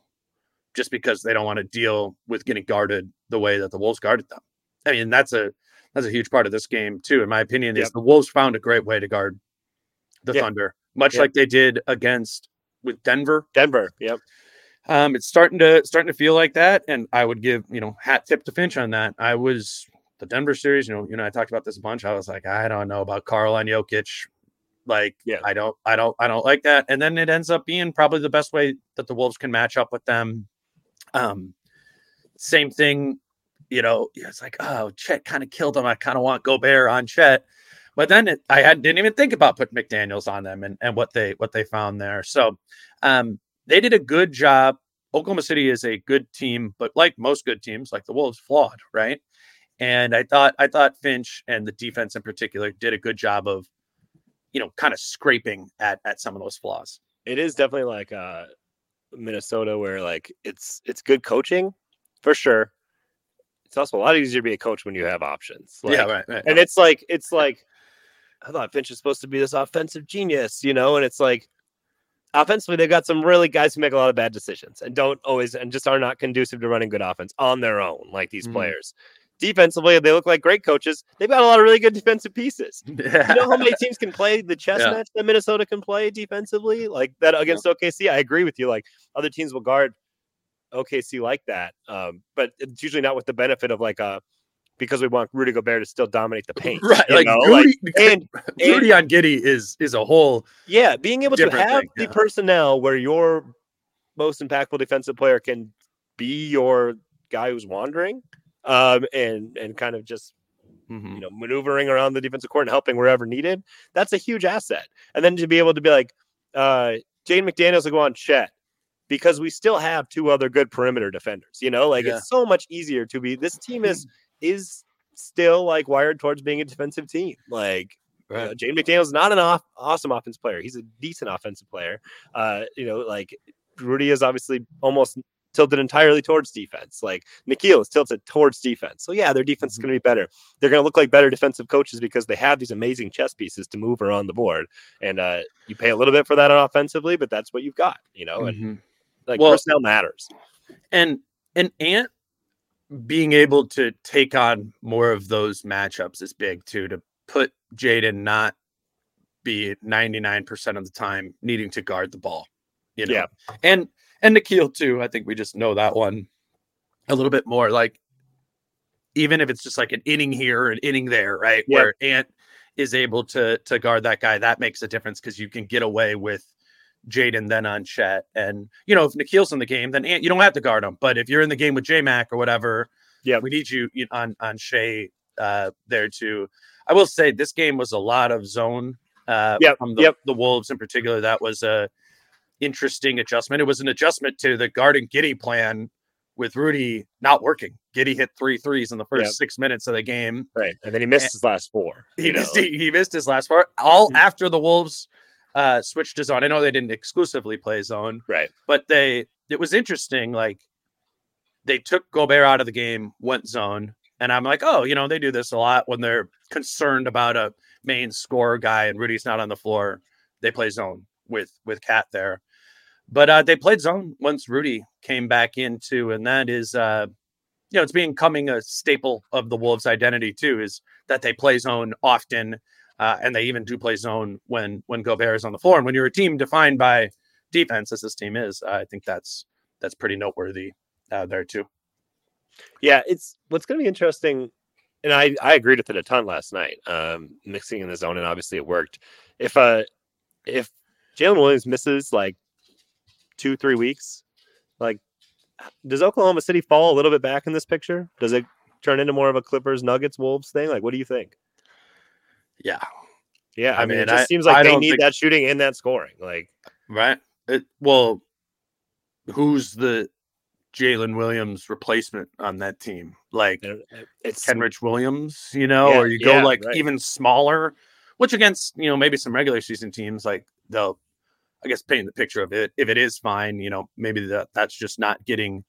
B: just because they don't want to deal with getting guarded the way that the wolves guarded them i mean that's a that's a huge part of this game too in my opinion is
C: Yep.
B: the wolves found a great way to guard the
C: Yeah.
B: thunder much
C: Yeah.
B: like they did against with denver
C: Denver. Yep.
B: um, it's starting to starting to feel like that, and I would give you know hat tip to Finch on that. I was the Denver series, you know, you know, I talked about this a bunch. I was like, I don't know about Karl and Jokic. Like,
C: Yeah.
B: I don't, I don't, I don't like that. And then it ends up being probably the best way that the Wolves can match up with them. Um, same thing, you know. It's like, oh, Chet kind of killed him. I kind of want Gobert on Chet, but then it, I had, didn't even think about putting McDaniels on them and and what they what they found there. So, um, they did a good job. Oklahoma City is a good team, but like most good teams, like the Wolves, flawed, right? And I thought I thought Finch and the defense in particular did a good job of, you know, kind of scraping at at some of those flaws.
C: It is definitely like uh Minnesota where like it's it's good coaching for sure. It's also a lot easier to be a coach when you have options. Like,
B: right, right.
C: And it's like it's like I thought Finch is supposed to be this offensive genius, you know, and it's like offensively they've got some really guys who make a lot of bad decisions and don't always and just are not conducive to running good offense on their own, like these
B: Mhm.
C: players. Defensively, they look like great coaches. They've got a lot of really good defensive pieces. You know how many teams can play the chess
B: Yeah.
C: match that Minnesota can play defensively? Like that against OKC. I agree with you. Like other teams will guard OKC like that. Um, but it's usually not with the benefit of like uh because we want Rudy Gobert to still dominate the paint.
B: right, like
C: know? Like,
B: Rudy,
C: and
B: Rudy on Giddey is is a whole
C: yeah, being able to have
B: thing,
C: the
B: yeah.
C: personnel where your most impactful defensive player can be your guy who's wandering, um, and and kind of just
B: Mhm.
C: you know maneuvering around the defensive court and helping wherever needed. That's a huge asset. And then to be able to be like, uh, Jaden McDaniels will go on Chet because we still have two other good perimeter defenders. You know, like
B: Yeah.
C: it's so much easier to be. This team is is still like wired towards being a defensive team. Like you know,
B: Right.
C: Jaden McDaniel's not an off, awesome offense player. He's a decent offensive player. Uh, you know, like Rudy is obviously almost tilted entirely towards defense. Like Nickeil is tilted towards defense. So yeah, their defense is going to be better. They're going to look like better defensive coaches because they have these amazing chess pieces to move around the board. And uh, you pay a little bit for that offensively, but that's what you've got. You know, and
B: Mhm.
C: like
B: Well-
C: personnel matters.
B: and and Ant being able to take on more of those matchups is big too. To put Jaden not be 99% of the time needing to guard the ball. You know,
C: Yeah.
B: and and Nickeil too. I think we just know that one a little bit more. Like even if it's just like an inning here, an inning there, right? Where Ant is able to to guard that guy, that makes a difference because you can get away with Jaden then on Chet. And you know, if Nickeil's in the game, then Ant, you don't have to guard him. But if you're in the game with J Mac or whatever,
C: Yeah.
B: we need you you- on on Shai uh there too. I will say this game was a lot of zone Uh,
C: Yep,
B: from the,
C: yep.
B: the Wolves in particular, that was a interesting adjustment. It was an adjustment to the Garden Giddey plan with Rudy not working. Giddey hit three threes in the first
C: Yep.
B: six minutes of the game.
C: Right. And then he missed his last four.
B: He missed, he, he missed his last four. all
C: Mhm.
B: after the Wolves uh, switched to zone. I know they didn't exclusively play zone,
C: Right.
B: but they it was interesting. Like they took Gobert out of the game, went zone, and I'm like, oh, you know, they do this a lot when they're concerned about a main scorer guy and Rudy's not on the floor. They play zone with with Cat there, but uh, they played zone once Rudy came back into, and that is, uh, you know, it's becoming a staple of the Wolves' identity too. Is that they play zone often, uh, and they even do play zone when when Gobert is on the floor. And when you're a team defined by defense, as this team is, I think that's that's pretty noteworthy uh, there too.
C: Yeah, it's what's going to be interesting, and I I agreed with it a ton last night. Um, mixing in the zone, and obviously it worked. If uh, if Jalen Williams misses like two three weeks, like does Oklahoma City fall a little bit back in this picture? Does it turn into more of a Clippers Nuggets Wolves thing? Like, what do you think?
B: Yeah,
C: Yeah, I,
B: I
C: mean,
B: mean,
C: it just
B: I-
C: seems like
B: I
C: they need
B: think-
C: that shooting and that scoring. Like,
B: right. It, well, who's the Jalen Williams replacement on that team? Like
C: it's
B: Kenrich Williams, you know,
C: Yeah,
B: or you go
C: yeah,
B: like
C: right.
B: even smaller, which against you know maybe some regular season teams like they'll, I guess, painting the picture of it. If it is fine, you know, maybe that that's just not getting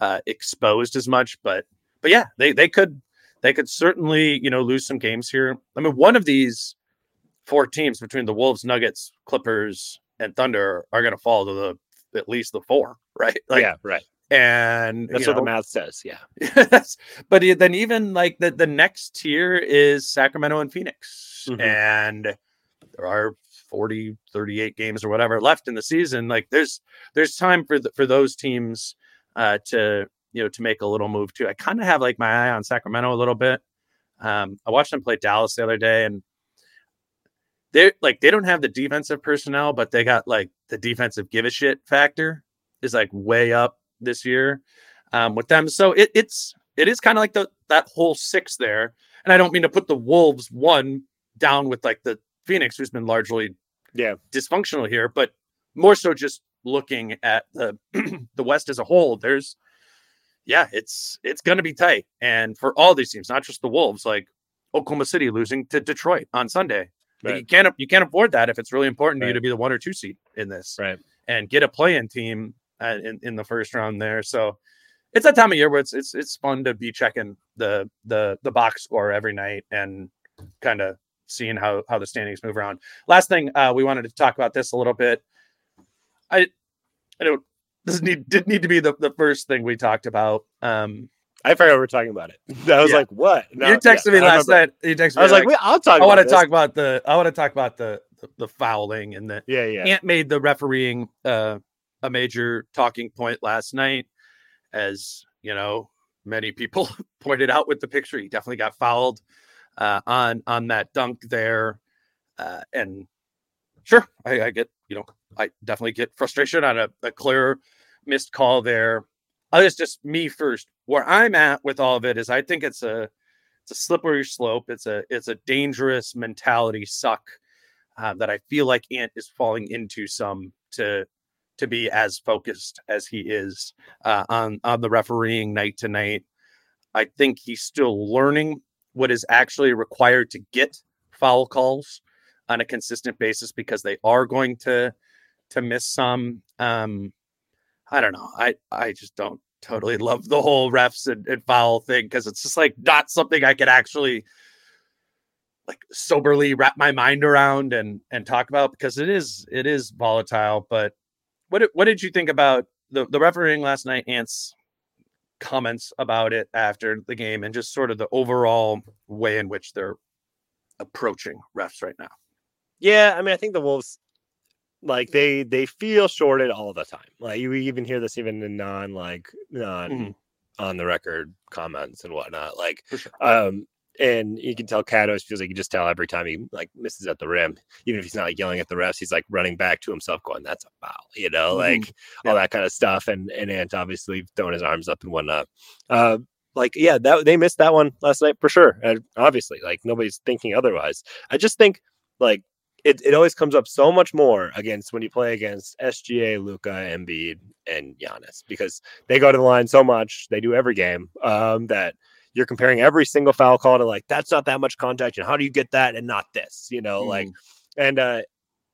B: uh, exposed as much. But but yeah, they they could they could certainly you know lose some games here. I mean, one of these four teams between the Wolves, Nuggets, Clippers, and Thunder are going to fall to the at least the four, right? Like,
C: yeah, right.
B: and
C: That's what the math says. Yeah,
B: but then even like the the next tier is Sacramento and Phoenix,
C: Mhm.
B: and there are 40, 38 games or whatever left in the season. Like there's there's time for the, for those teams uh, to you know to make a little move too. I kind of have like my eye on Sacramento a little bit. Um, I watched them play Dallas the other day, and they're like they don't have the defensive personnel, but they got like the defensive give a shit factor is like way up this year um, with them. So it, it's it is kind of like the that whole six there. And I don't mean to put the Wolves one down with like the Phoenix, who's been largely
C: yeah.
B: dysfunctional here, but more so just looking at the the West as a whole. There's yeah, it's it's going to be tight, and for all these teams, not just the Wolves, like Oklahoma City losing to Detroit on Sunday.
C: Right.
B: you can't you can't afford that if it's really important to you to be the one or two seed in this
C: Right.
B: and get a play-in team uh, in in the first round there. So it's that time of year where it's it's it's fun to be checking the the the box score every night and kind of seeing how how the standings move around. Last thing uh, we wanted to talk about this a little bit. I I don't this need did need to be the, the first thing we talked about. Um,
C: I forgot we were talking about it. I was
B: Yeah.
C: like, what? No,
B: you texted
C: yeah,
B: me last night. You texted me
C: I was like,
B: like,
C: I'll talk.
B: I want to talk about the I want to talk about the the, the fouling and the
C: Yeah, yeah.
B: Ant made the refereeing uh, a major talking point last night, as you know, many people pointed out with the picture. He definitely got fouled uh, on on that dunk there, uh, and sure, I, I get you know, I definitely get frustration on a, a clear missed call there. Uh, it's just me first. Where I'm at with all of it is, I think it's a it's a slippery slope. It's a it's a dangerous mentality suck uh, that I feel like Ant is falling into some to to be as focused as he is uh, on on the refereeing night tonight. I think he's still learning what is actually required to get foul calls on a consistent basis because they are going to to miss some. Um, I don't know. I I just don't totally love the whole refs and, and foul thing because it's just like not something I could actually like soberly wrap my mind around and and talk about because it is it is volatile. But what what did you think about the the refereeing last night? Ants comments about it after the game and just sort of the overall way in which they're approaching refs right now.
C: Yeah, I mean, I think the Wolves, like they they feel shorted all the time. Like you even hear this even in non like non
B: Mhm.
C: on the record comments and whatnot. Like,
B: sure.
C: um, and you can tell always feels like you just tell every time he like misses at the rim, even if he's not like yelling at the refs, he's like running back to himself, going, "That's a foul," you know,
B: Mhm.
C: like all that kind of stuff. And and Ant obviously throwing his arms up and whatnot. Uh, like yeah, that they missed that one last night for sure. And obviously, like nobody's thinking otherwise. I just think like it, it always comes up so much more against when you play against SGA, Luka, Embiid, and Giannis because they go to the line so much. They do every game um, that you're comparing every single foul call to like that's not that much contact, and how do you get that and not this? You know, mm. like and uh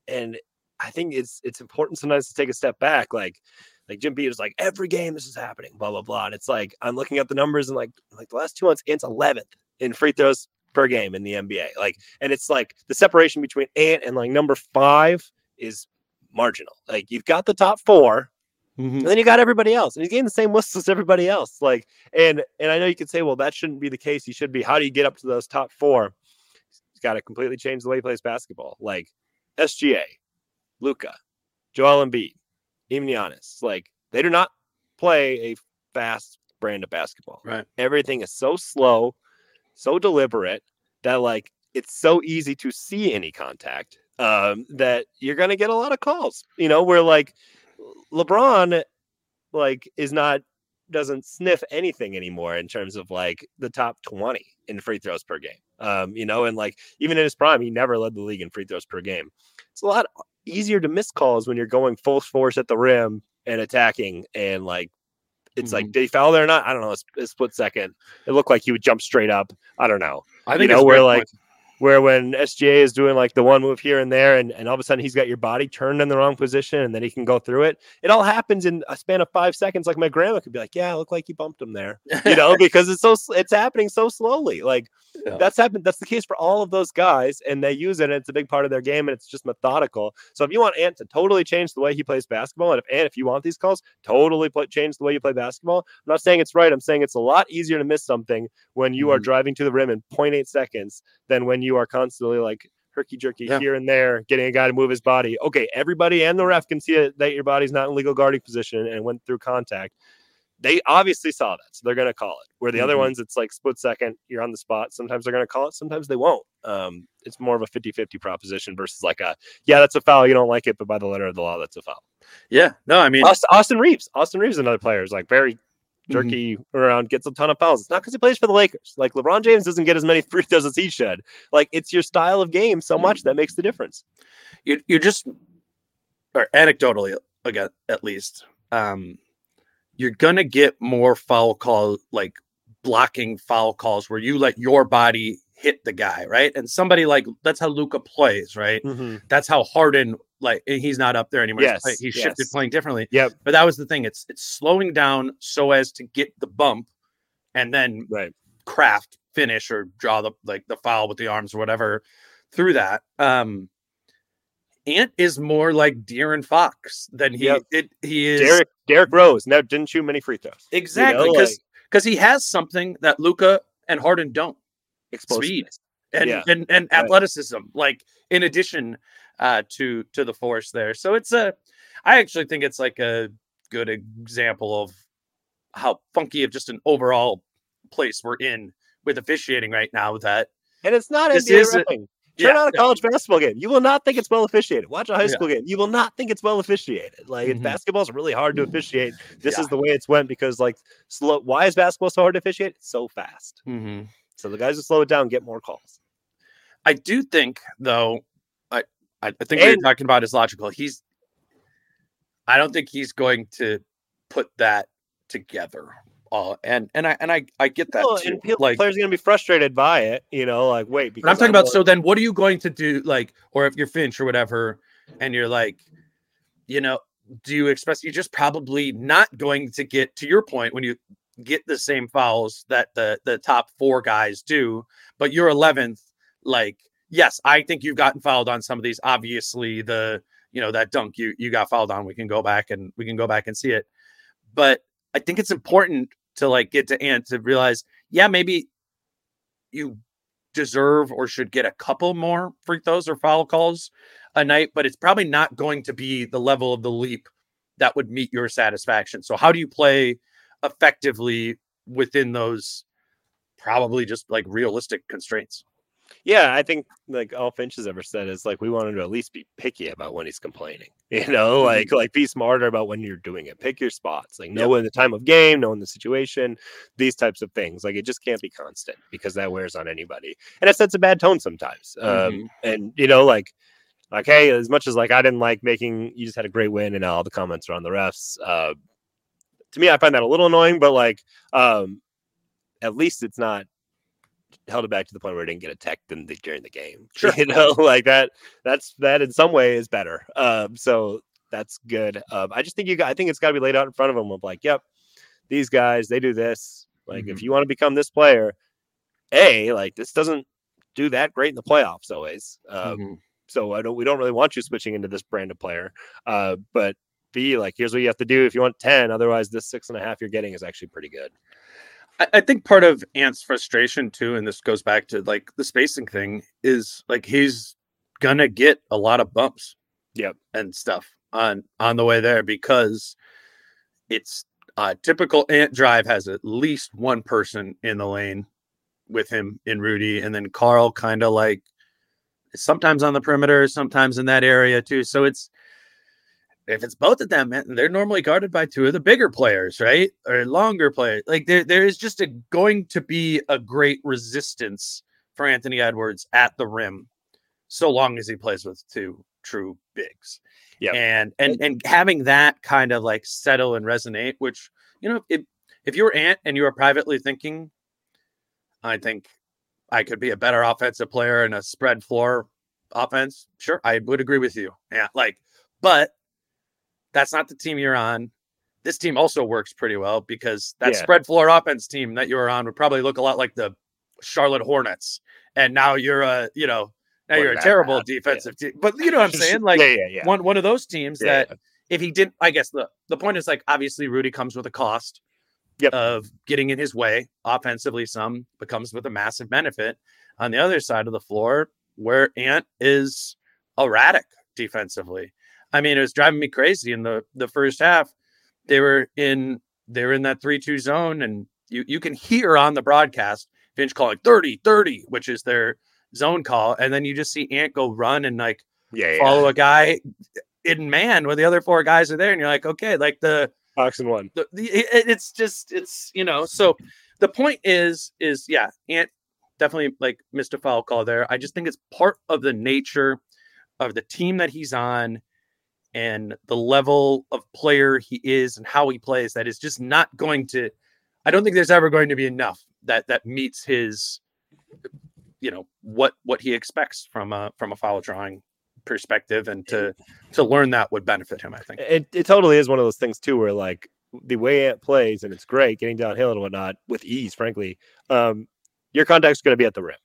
C: and I think it's it's important sometimes to take a step back, like. Like Jim B was like, every game this is happening, blah blah blah. And it's like I'm looking at the numbers and like like the last two months, it's 11th in free throws per game in the NBA. Like, and it's like the separation between Ant and like number five is marginal. Like you've got the top 4 mm-hmm. and then you got everybody else, and he's getting the same whistles as everybody else. Like, and and I know you could say, well, that shouldn't be the case. He should be. How do you get up to those top four? He's got to completely change the way he plays basketball. Like SGA, Luka, Joel Embiid, even Giannis. Like they do not play a fast brand of basketball.
B: Right.
C: Everything is so slow so deliberate that like it's so easy to see any contact um, that you're going to get a lot of calls. You know, where like LeBron like is not doesn't sniff anything anymore in terms of like the top 20 in free throws per game. Um, you know, and like even in his prime, he never led the league in free throws per game. It's a lot easier to miss calls when you're going full force at the rim and attacking and like it's mm-hmm. like, did he foul there or not? I don't know. A, a, split second. It looked like he would jump straight up. I don't know. I think you know where like point where when SGA is doing like the one move here and there, and, and all of a sudden he's got your body turned in the wrong position, and then he can go through it. It all happens in a span of five seconds. Like my grandma could be like, "Yeah, look like you bumped him there," you know, because it's so it's happening so slowly. Like yeah. that's happened. That's the case for all of those guys, and they use it. and It's a big part of their game, and it's just methodical. So if you want Ant to totally change the way he plays basketball, and if Ant, if you want these calls, totally play, change the way you play basketball. I'm not saying it's right. I'm saying it's a lot easier to miss something when you mm-hmm. are driving to the rim in 0.8 seconds than when you are constantly like herky jerky yeah. here and there, getting a guy to move his body. Okay, everybody and the ref can see it, that your body's not in legal guarding position and went through contact. They obviously saw that, so they're going to call it. Where the mm-hmm. other ones, it's like split second, you're on the spot. Sometimes they're going to call it, sometimes they won't. Um, it's more of a 50 50 proposition versus like a, yeah, that's a foul. You don't like it, but by the letter of the law, that's a foul.
B: Yeah, no, I mean,
C: Austin Reaves. Austin Reaves, another player is like very. Jerky mm-hmm. around, gets a ton of fouls. It's not because he plays for the Lakers. Like LeBron James doesn't get as many free throws as he should. Like it's your style of game so much that makes the difference.
B: You you just or anecdotally again at least, um, you're gonna get more foul call like blocking foul calls where you let your body hit the guy, right? And somebody like that's how Luka plays, right? Mm-hmm. That's how Harden like he's not up there anymore.
C: Yes,
B: he's, he's shifted playing differently.
C: Yep.
B: But that was the thing. It's it's slowing down so as to get the bump and then
C: right.
B: craft finish or draw the like the foul with the arms or whatever through that. Um Ant is more like De'Aaron Fox than he yep. it, he is
C: Derrick Derrick Rose. Now didn't shoot many free throws.
B: Exactly. Because because like, he has something that Luka and Harden don't. Speed and, yeah. and and athleticism. Like in addition uh, to to the force there. So it's a, I actually think it's like a good example of how funky of just an overall place we're in with officiating right now. That
C: and it's not NBA is Turn yeah, on a college no. basketball game. You will not think it's well officiated. Watch a high school yeah. game. You will not think it's well officiated. Like mm-hmm. basketball's really hard to officiate. This yeah. is the way it's went because like slow. Why is basketball so hard to officiate? It's so fast.
B: Mm-hmm.
C: So the guys who slow it down get more calls.
B: I do think though I, I think and, what you're talking about is logical. He's, I don't think he's going to put that together. Uh, and and I and I I get that well, too.
C: And like players are gonna be frustrated by it, you know. Like wait,
B: because I'm talking I'm about. so then, what are you going to do? Like, or if you're Finch or whatever, and you're like, you know, do you expect you're just probably not going to get to your point when you get the same fouls that the the top four guys do, but you're 11th. Like yes, I think you've gotten fouled on some of these. Obviously, the you know that dunk you you got fouled on. We can go back and we can go back and see it. But I think it's important to like get to Ant to realize, yeah, maybe you deserve or should get a couple more free throws or foul calls a night, but it's probably not going to be the level of the leap that would meet your satisfaction. So how do you play effectively within those probably just like realistic constraints?
C: Yeah, I think like all Finch has ever said is like we want him to at least be picky about when he's complaining. You know, like mm-hmm. like be smarter about when you're doing it. Pick your spots. Like know yep. the time of game, knowing the situation, these types of things. Like it just can't be constant because that wears on anybody. And it sets a bad tone sometimes. Um, mm-hmm. Um and you know, like like, hey, as much as like I didn't like making you just had a great win and all the comments are on the refs. Uh, to me, I find that a little annoying, but like, um, at least it's not held it back to the point where it didn't get attacked in the, during the game.
B: Sure.
C: you know, like that. That's that in some way is better. Um, so that's good. Um, I just think you got. I think it's got to be laid out in front of them of like, yep, these guys they do this. Like,
B: Mm-hmm.
C: if you want to become this player, a like this doesn't do that great in the playoffs always. Um,
B: Mhm.
C: so I don't. We don't really want you switching into this brand of player. Uh, but B, like, here's what you have to do if you want ten. Otherwise, this six and a half you're getting is actually pretty good.
B: I, I think part of Ant's frustration too, and this goes back to like the spacing thing, is like he's gonna get a lot of bumps,
C: Yep.
B: and stuff on on the way there because it's uh typical Ant drive has at least one person in the lane with him in Rudy, and then Karl kind of like sometimes on the perimeter, sometimes in that area too. So it's if it's both of them, they're normally guarded by two of the bigger players, right? Or longer players. Like there, there is just a going to be a great resistance for Anthony Edwards at the rim, so long as he plays with two true bigs.
C: Yep.
B: And and and having that kind of like settle and resonate, which you know, if if you were Ant and you were privately thinking, I think I could be a better offensive player in a spread floor offense. Sure, I would agree with you. Yeah, like, but that's not the team you're on. This team also works pretty well because that
C: Yeah.
B: spread floor offense team that you were on would probably look a lot like the Charlotte Hornets. And now you're a, you know, now you're a terrible
C: bad, yeah.
B: defensive team. But you know what I'm saying? Like
C: yeah, yeah, yeah.
B: one one of those teams
C: Yeah,
B: that if he didn't, I guess the the point is like obviously Rudy comes with a cost
C: Yep.
B: of getting in his way offensively. Some becomes with a massive benefit on the other side of the floor where Ant is erratic defensively. I mean, it was driving me crazy in the the first half. They were in they were in that three two zone, and you you can hear on the broadcast Finch calling 30 30, which is their zone call, and then you just see Ant go run and like
C: yeah, yeah.
B: follow a guy in man where the other four guys are there, and you're like, okay, like the
C: Fox and one.
B: the, the it, it's just it's you know so the point is is yeah ant definitely like missed a foul call there i just think it's part of the nature of the team that he's on and the level of player he is and how he plays that is just not going to i don't think there's ever going to be enough that that meets his you know what what he expects from a from a foul drawing perspective and to to learn that would benefit him i think
C: It, it totally is one of those things too, where like the way it plays and it's great getting downhill and whatnot with ease, frankly. Um, your contact's going to be at the rim,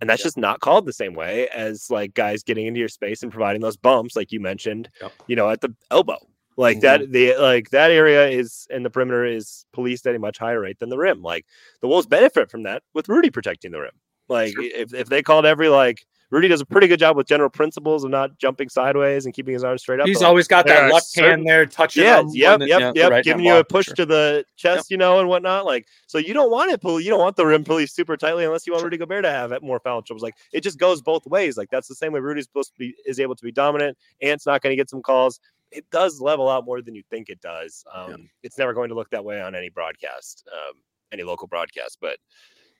C: and that's
B: Yeah.
C: just not called the same way as like guys getting into your space and providing those bumps, like you mentioned.
B: Yep.
C: You know, at the elbow, like mm-hmm. that. The like that area is and the perimeter is policed at a much higher rate than the rim. Like the Wolves benefit from that with Rudy protecting the rim. Like
B: Sure.
C: if if they called every like. Rudy does a pretty good job with general principles of not jumping sideways and keeping his arms straight up.
B: He's always got that
C: are
B: left
C: certain-
B: hand there touching.
C: yeah,
B: them
C: yep, yep,
B: yeah,
C: yep.
B: right-hand
C: Giving you a push
B: sure.
C: to the chest, you know, and whatnot. Like, so you don't want it pull. You don't want the rim policed super tightly unless you want Rudy Gobert to have it more foul troubles. Like, it just goes both ways. Like, that's the same way Rudy's supposed to be is able to be dominant. Ant's not going to get some calls. It does level out more than you think it does. Um,
B: Yeah.
C: It's never going to look that way on any broadcast, um, any local broadcast, but.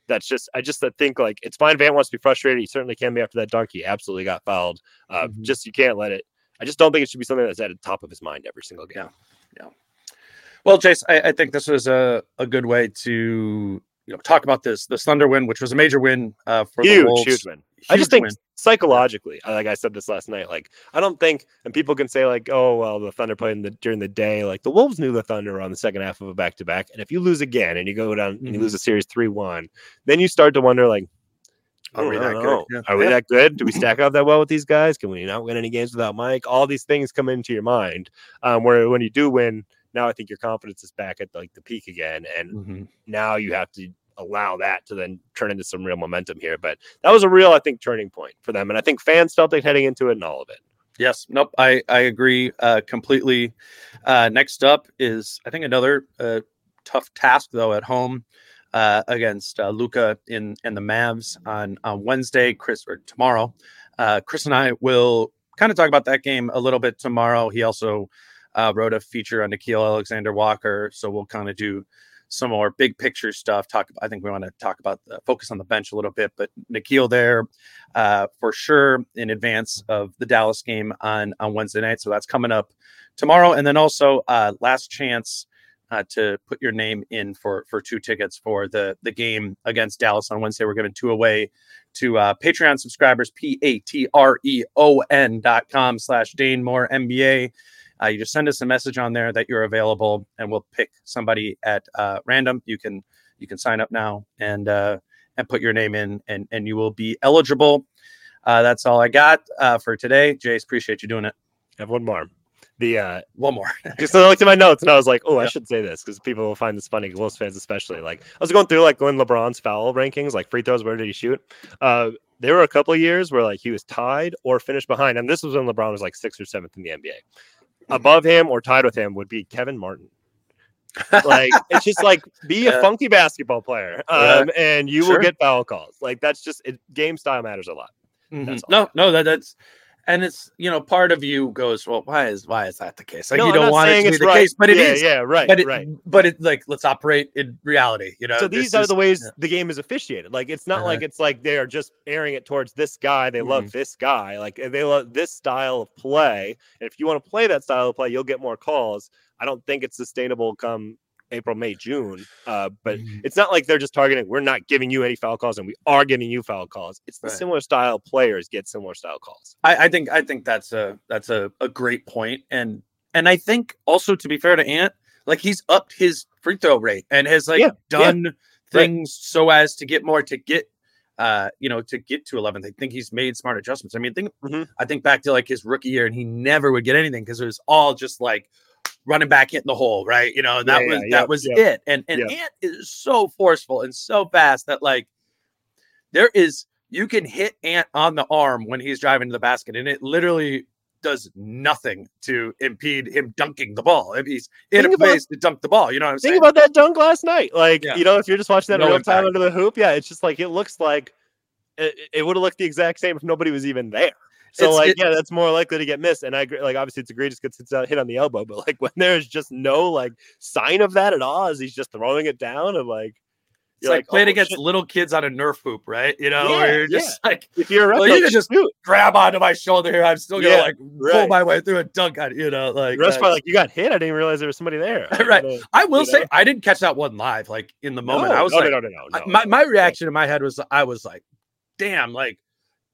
C: That's just I just think like it's fine. Van wants to be frustrated. He certainly can be after that dunk. He absolutely got fouled. Uh,
B: Mhm.
C: Just you can't let it. I just don't think it should be something that's at the top of his mind every single game. Yeah. yeah.
B: Well, Jace, I, I think this was a, a good way to you know talk about this this Thunder win, which was a major win uh, for the Wolves.
C: huge win. I just think
B: win.
C: psychologically, uh, like I said this last night, like I don't think, and people can say like, oh well, the Thunder played in the, during the day. Like the Wolves knew the Thunder on the second half of a back to back, and if you lose again and you go down and you
B: Mhm.
C: lose a series three one, then you start to wonder like,
B: Are we
C: "Oh,
B: that good?" Yeah.
C: Are we
B: Yeah.
C: that good? Do we stack up that well with these guys? Can we not win any games without Mike? All these things come into your mind. Um, where when you do win, now I think your confidence is back at like the peak again, and
B: Mhm.
C: now you have to allow that to then turn into some real momentum here. But that was a real, I think, turning point for them. And I think fans felt it heading into it and all of it.
B: Yes, nope, I I agree uh, completely. Uh, next up is I think another uh, tough task though at home uh, against uh, Luka in and the Mavs on on Wednesday. Chris or tomorrow. Uh, Chris and I will kind of talk about that game a little bit tomorrow. He also uh, wrote a feature on Nickeil Alexander Walker, so we'll kind of do some more big picture stuff. Talk. I think we want to talk about the focus on the bench a little bit, but Nickeil there uh, for sure in advance of the Dallas game on on Wednesday night. So that's coming up tomorrow, and then also uh, last chance. Uh, to put your name in for for two tickets for the the game against Dallas on Wednesday. We're giving two away to uh, Patreon subscribers. P A T R E O N dot com slash Dane Moore NBA. Uh, you just send us a message on there that you're available, and we'll pick somebody at uh, random. You can you can sign up now and uh, and put your name in, and and you will be eligible. Uh, that's all I got uh, for today. Jace, appreciate you doing it.
C: I have one more. The uh
B: one more.
C: just I looked at my notes and I was like, oh, I should say this because people will find this funny, Wolves fans especially. Like I was going through like going LeBron's foul rankings, like free throws, where did he shoot? Uh there were a couple of years where like he was tied or finished behind, and this was when LeBron was like sixth or seventh in the NBA above him or tied with him would be Kevin Martin. like it's just like be a funky basketball player, um, and you sure. will get foul calls. Like that's just it, game style matters a lot.
B: Mm-hmm. No, no, that that's and it's you know part of you goes well why is why is that the case like
C: no,
B: you don't want it to be the
C: right.
B: case but it
C: yeah,
B: is
C: yeah right
B: but it,
C: right
B: but it like let's operate in reality you know
C: so these are
B: is,
C: the ways
B: yeah.
C: the game is officiated like it's not
B: uh-huh.
C: like it's like they are just airing it towards this guy they mm-hmm. love this guy like they love this style of play and if you want to play that style of play you'll get more calls i don't think it's sustainable come April, May, June. Uh, but mm-hmm. it's not like they're just targeting. We're not giving you any foul calls, and we are giving you foul calls. It's the right. similar style players get similar style calls.
B: I, I, think I think that's a that's a, a great point, and and I think also to be fair to Ant, like he's upped his free throw rate and has like yeah. done yeah. things right. so as to get more to get uh, you know, to get to 11th. I think he's made smart adjustments. I mean, think mm-hmm. I think back to like his rookie year, and he never would get anything because it was all just like running back hitting the hole, right? You know, that yeah, was yeah, that was it. And and Ant is so forceful and so fast that like there is you can hit Ant on the arm when he's driving to the basket, and it literally does nothing to impede him dunking the ball. If he's in think a about, place to dunk the ball, you know what I'm
C: think
B: saying?
C: Think about that dunk last night. Like, you know, if you're just watching that no real impact. time under the hoop, yeah, it's just like it looks like it, it would have looked the exact same if nobody was even there. So it's, like, it, yeah, that's more likely to get missed. And I agree. Like, obviously, it's egregious because it's hit on the elbow, but like when there's just no like sign of that at all, as he's just throwing it down, and like
B: it's like, like playing oh, against shit. little kids on a Nerf hoop, right? You know,
C: yeah,
B: you're just
C: yeah.
B: like,
C: if you're
B: well, you can just shoot. grab onto my shoulder here. I'm still gonna
C: yeah,
B: like
C: right.
B: pull my way through a dunk on you know, like
C: that's why like you got hit. I didn't realize there was somebody there.
B: right. I, I will say know? I didn't catch that one live, like in the moment.
C: No,
B: I was
C: no,
B: like,
C: no, no, no, no,
B: I, my my reaction in my head was I was like, damn, like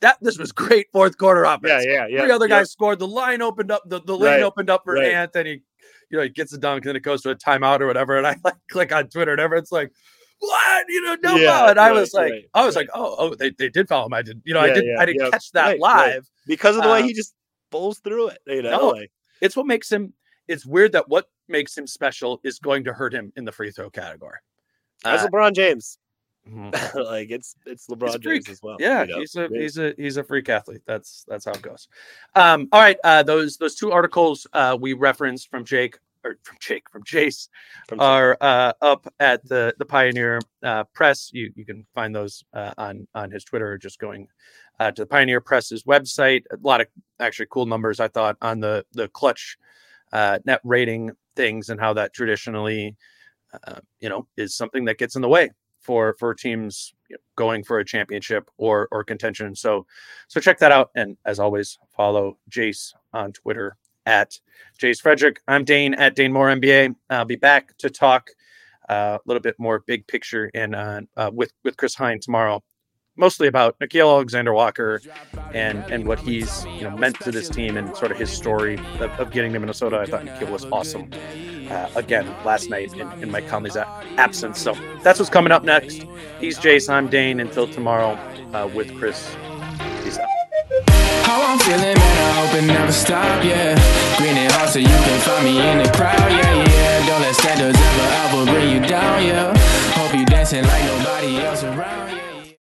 B: that this was great fourth quarter offense.
C: Yeah, yeah, yeah.
B: Three other
C: yeah.
B: guys scored. The line opened up. The, the lane
C: right,
B: opened up for
C: right.
B: Ant, and he, you know, he gets a dunk, and then it goes to a timeout or whatever. And I like click on Twitter, and everyone's like, "What? You know, no
C: yeah,
B: foul." And I
C: right,
B: was like, I was like, "Oh, oh, they, they did foul him. I did. You know, I didn't I didn't catch that live
C: because of the way
B: Um,
C: he just bowls through it. You know,
B: no,
C: like,
B: It's what makes him. It's weird that what makes him special is going to hurt him in the free throw category.
C: that's
B: Uh,
C: LeBron James.
B: Mhm.
C: like it's it's LeBron. James as well.
B: Yeah,
C: you know?
B: he's a he's a he's a freak athlete. That's that's how it goes. Um, all right, uh, those those two articles uh, we referenced from Jake or from Jake from Jace
C: From-
B: are uh, up at the the Pioneer uh, Press. You you can find those uh, on on his Twitter or just going uh, to the Pioneer Press's website. A lot of actually cool numbers I thought on the the clutch uh, net rating things and how that traditionally uh, you know is something that gets in the way for for teams going for a championship or or contention. So so check that out. And as always, follow Jace on Twitter at Jace Frederick. I'm Dane at Dane Moore NBA. I'll be back to talk uh, a little bit more big picture and uh, uh, with with Chris Hine tomorrow. Mostly about Nickeil Alexander Walker and and what he's you know meant to this team and sort of his story of, of getting to Minnesota. I thought Nickeil was awesome uh, again last night in, in Mike Conley's a- absence. So that's what's coming up next. He's Jace. I'm Dane. Until tomorrow uh, with Chris.
A: How I'm feeling, man, I hope it never stop, yeah. Green and so you can find me in the crowd, yeah, yeah. Don't let standards ever, ever bring you down, yeah. Hope you dancing like nobody else around, yeah.